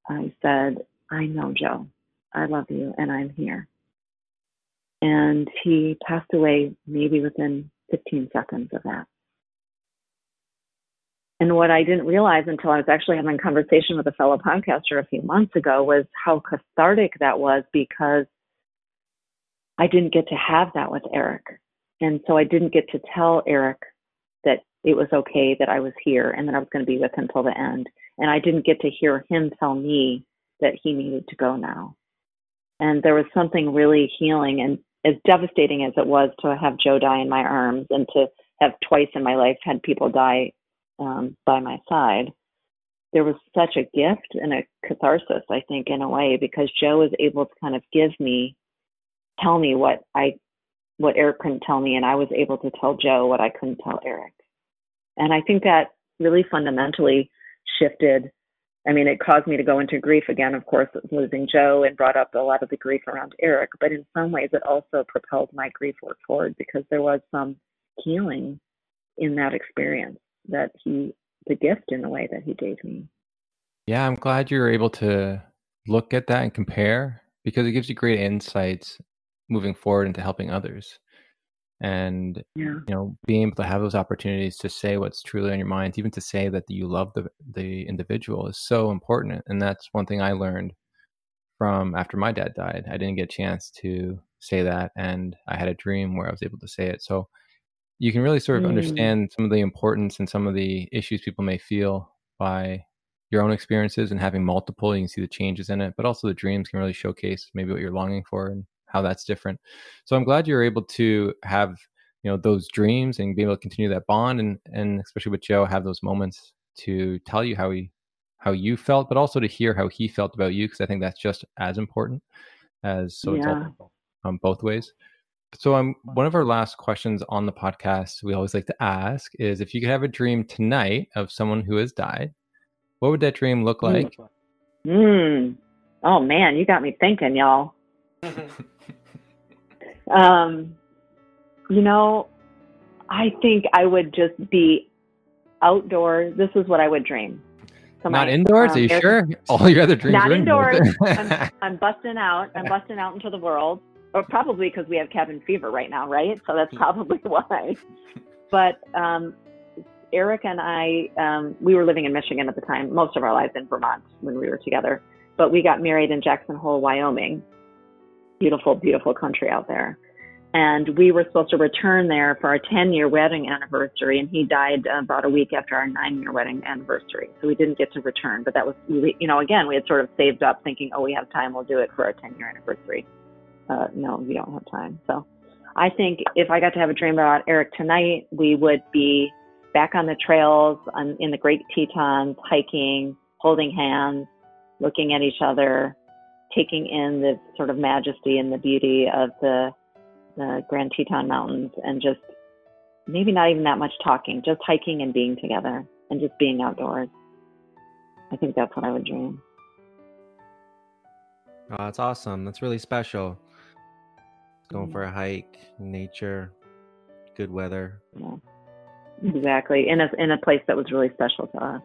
I said, I know, Joe. I love you and I'm here. And he passed away maybe within 15 seconds of that. And what I didn't realize until I was actually having a conversation with a fellow podcaster a few months ago was how cathartic that was because I didn't get to have that with Eric. And so I didn't get to tell Eric that it was okay that I was here and that I was going to be with him till the end. And I didn't get to hear him tell me that he needed to go now. And there was something really healing and as devastating as it was to have Joe die in my arms and to have twice in my life had people die um, by my side, there was such a gift and a catharsis, I think, in a way, because Joe was able to kind of give me, tell me what I, what Eric couldn't tell me, and I was able to tell Joe what I couldn't tell Eric. And I think that really fundamentally shifted I mean, it caused me to go into grief again, of course, losing Joe and brought up a lot of the grief around Eric. But in some ways, it also propelled my grief work forward because there was some healing in that experience that he, the gift in the way that he gave me. Yeah, I'm glad you were able to look at that and compare because it gives you great insights moving forward into helping others and yeah. you know being able to have those opportunities to say what's truly on your mind even to say that you love the the individual is so important and that's one thing i learned from after my dad died i didn't get a chance to say that and i had a dream where i was able to say it so you can really sort of mm. understand some of the importance and some of the issues people may feel by your own experiences and having multiple you can see the changes in it but also the dreams can really showcase maybe what you're longing for and how that's different. So I'm glad you're able to have you know those dreams and be able to continue that bond and and especially with Joe have those moments to tell you how he how you felt, but also to hear how he felt about you because I think that's just as important as so yeah. it's all um, both ways. So um, one of our last questions on the podcast we always like to ask is if you could have a dream tonight of someone who has died, what would that dream look like? Hmm. Oh man, you got me thinking, y'all. <laughs> Um, you know, I think I would just be outdoors. This is what I would dream. So not my, indoors? Um, Are you sure? <laughs> All your other dreams not are indoors. <laughs> I'm, I'm, busting out. I'm busting out into the world. Or probably because we have cabin fever right now, right? So that's probably <laughs> why. But um, Eric and I, um, we were living in Michigan at the time, most of our lives in Vermont when we were together. But we got married in Jackson Hole, Wyoming beautiful, beautiful country out there. and we were supposed to return there for our 10 year wedding anniversary and he died about a week after our nine year wedding anniversary. So we didn't get to return but that was you know again we had sort of saved up thinking oh we have time we'll do it for our 10 year anniversary. Uh, no we don't have time. So i think if i got to have a dream about eric tonight we would be back on the trails on, in the great tetons hiking holding hands looking at each other taking in the sort of majesty and the beauty of the the Grand Teton Mountains and just maybe not even that much talking, just hiking and being together and just being outdoors. I think that's what I would dream. Oh, that's awesome. That's really special. Going mm-hmm. for a hike, nature, good weather. Yeah. Exactly. In a in a place that was really special to us.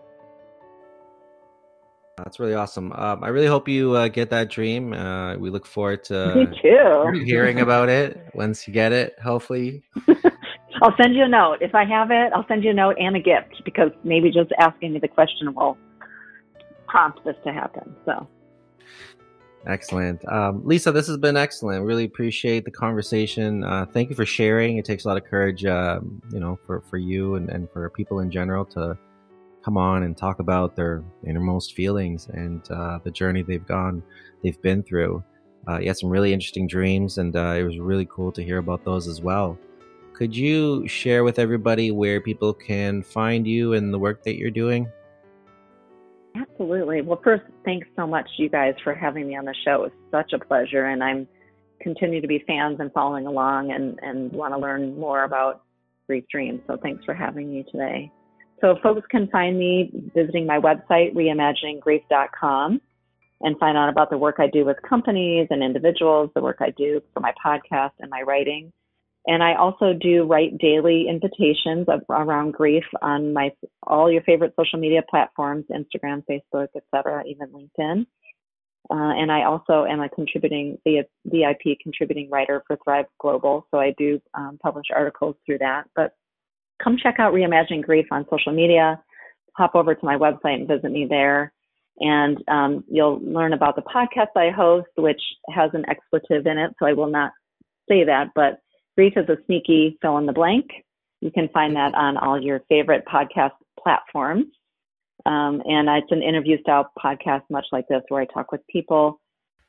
That's really awesome. Um, I really hope you uh, get that dream. Uh, we look forward to <laughs> <laughs> hearing about it once you get it. Hopefully, <laughs> I'll send you a note if I have it. I'll send you a note and a gift because maybe just asking me the question will prompt this to happen. So. Excellent. Um, Lisa, this has been excellent. Really appreciate the conversation. Uh, thank you for sharing. It takes a lot of courage, um, you know, for, for you and, and for people in general to come on and talk about their innermost feelings and uh, the journey they've gone, they've been through. Uh, you had some really interesting dreams, and uh, it was really cool to hear about those as well. Could you share with everybody where people can find you and the work that you're doing? Absolutely. Well, first, thanks so much, you guys, for having me on the show. It's such a pleasure, and I'm continue to be fans and following along, and and want to learn more about Grief Dreams. So, thanks for having me today. So folks can find me visiting my website, reimagininggrief.com, and find out about the work I do with companies and individuals, the work I do for my podcast and my writing. And I also do write daily invitations of, around grief on my all your favorite social media platforms, Instagram, Facebook, etc., even LinkedIn. Uh, and I also am a contributing VIP contributing writer for Thrive Global, so I do um, publish articles through that. But come check out Reimagining Grief on social media. Hop over to my website and visit me there. And um, you'll learn about the podcast I host, which has an expletive in it, so I will not say that. But Grief is a sneaky fill in the blank. You can find that on all your favorite podcast platforms. Um, and it's an interview style podcast, much like this, where I talk with people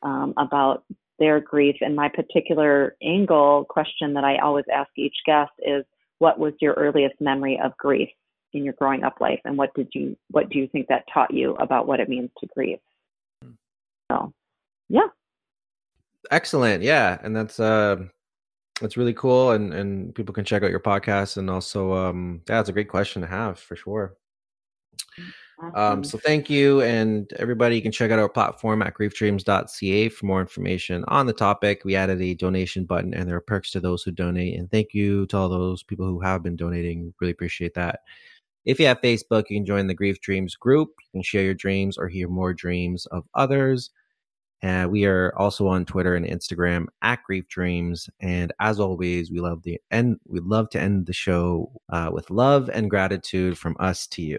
um, about their grief. And my particular angle question that I always ask each guest is what was your earliest memory of grief in your growing up life? And what did you what do you think that taught you about what it means to grieve? So yeah. Excellent. Yeah. And that's uh that's really cool. And and people can check out your podcast. And also um yeah it's a great question to have for sure. Um, awesome. Um, so thank you, and everybody, you can check out our platform at griefdreams.ca for more information on the topic. We added a donation button, and there are perks to those who donate. And thank you to all those people who have been donating. Really appreciate that. If you have Facebook, you can join the Grief Dreams group. You can share your dreams or hear more dreams of others. Uh, we are also on Twitter and Instagram at Grief Dreams. And as always, we love the end. We love to end the show uh, with love and gratitude from us to you.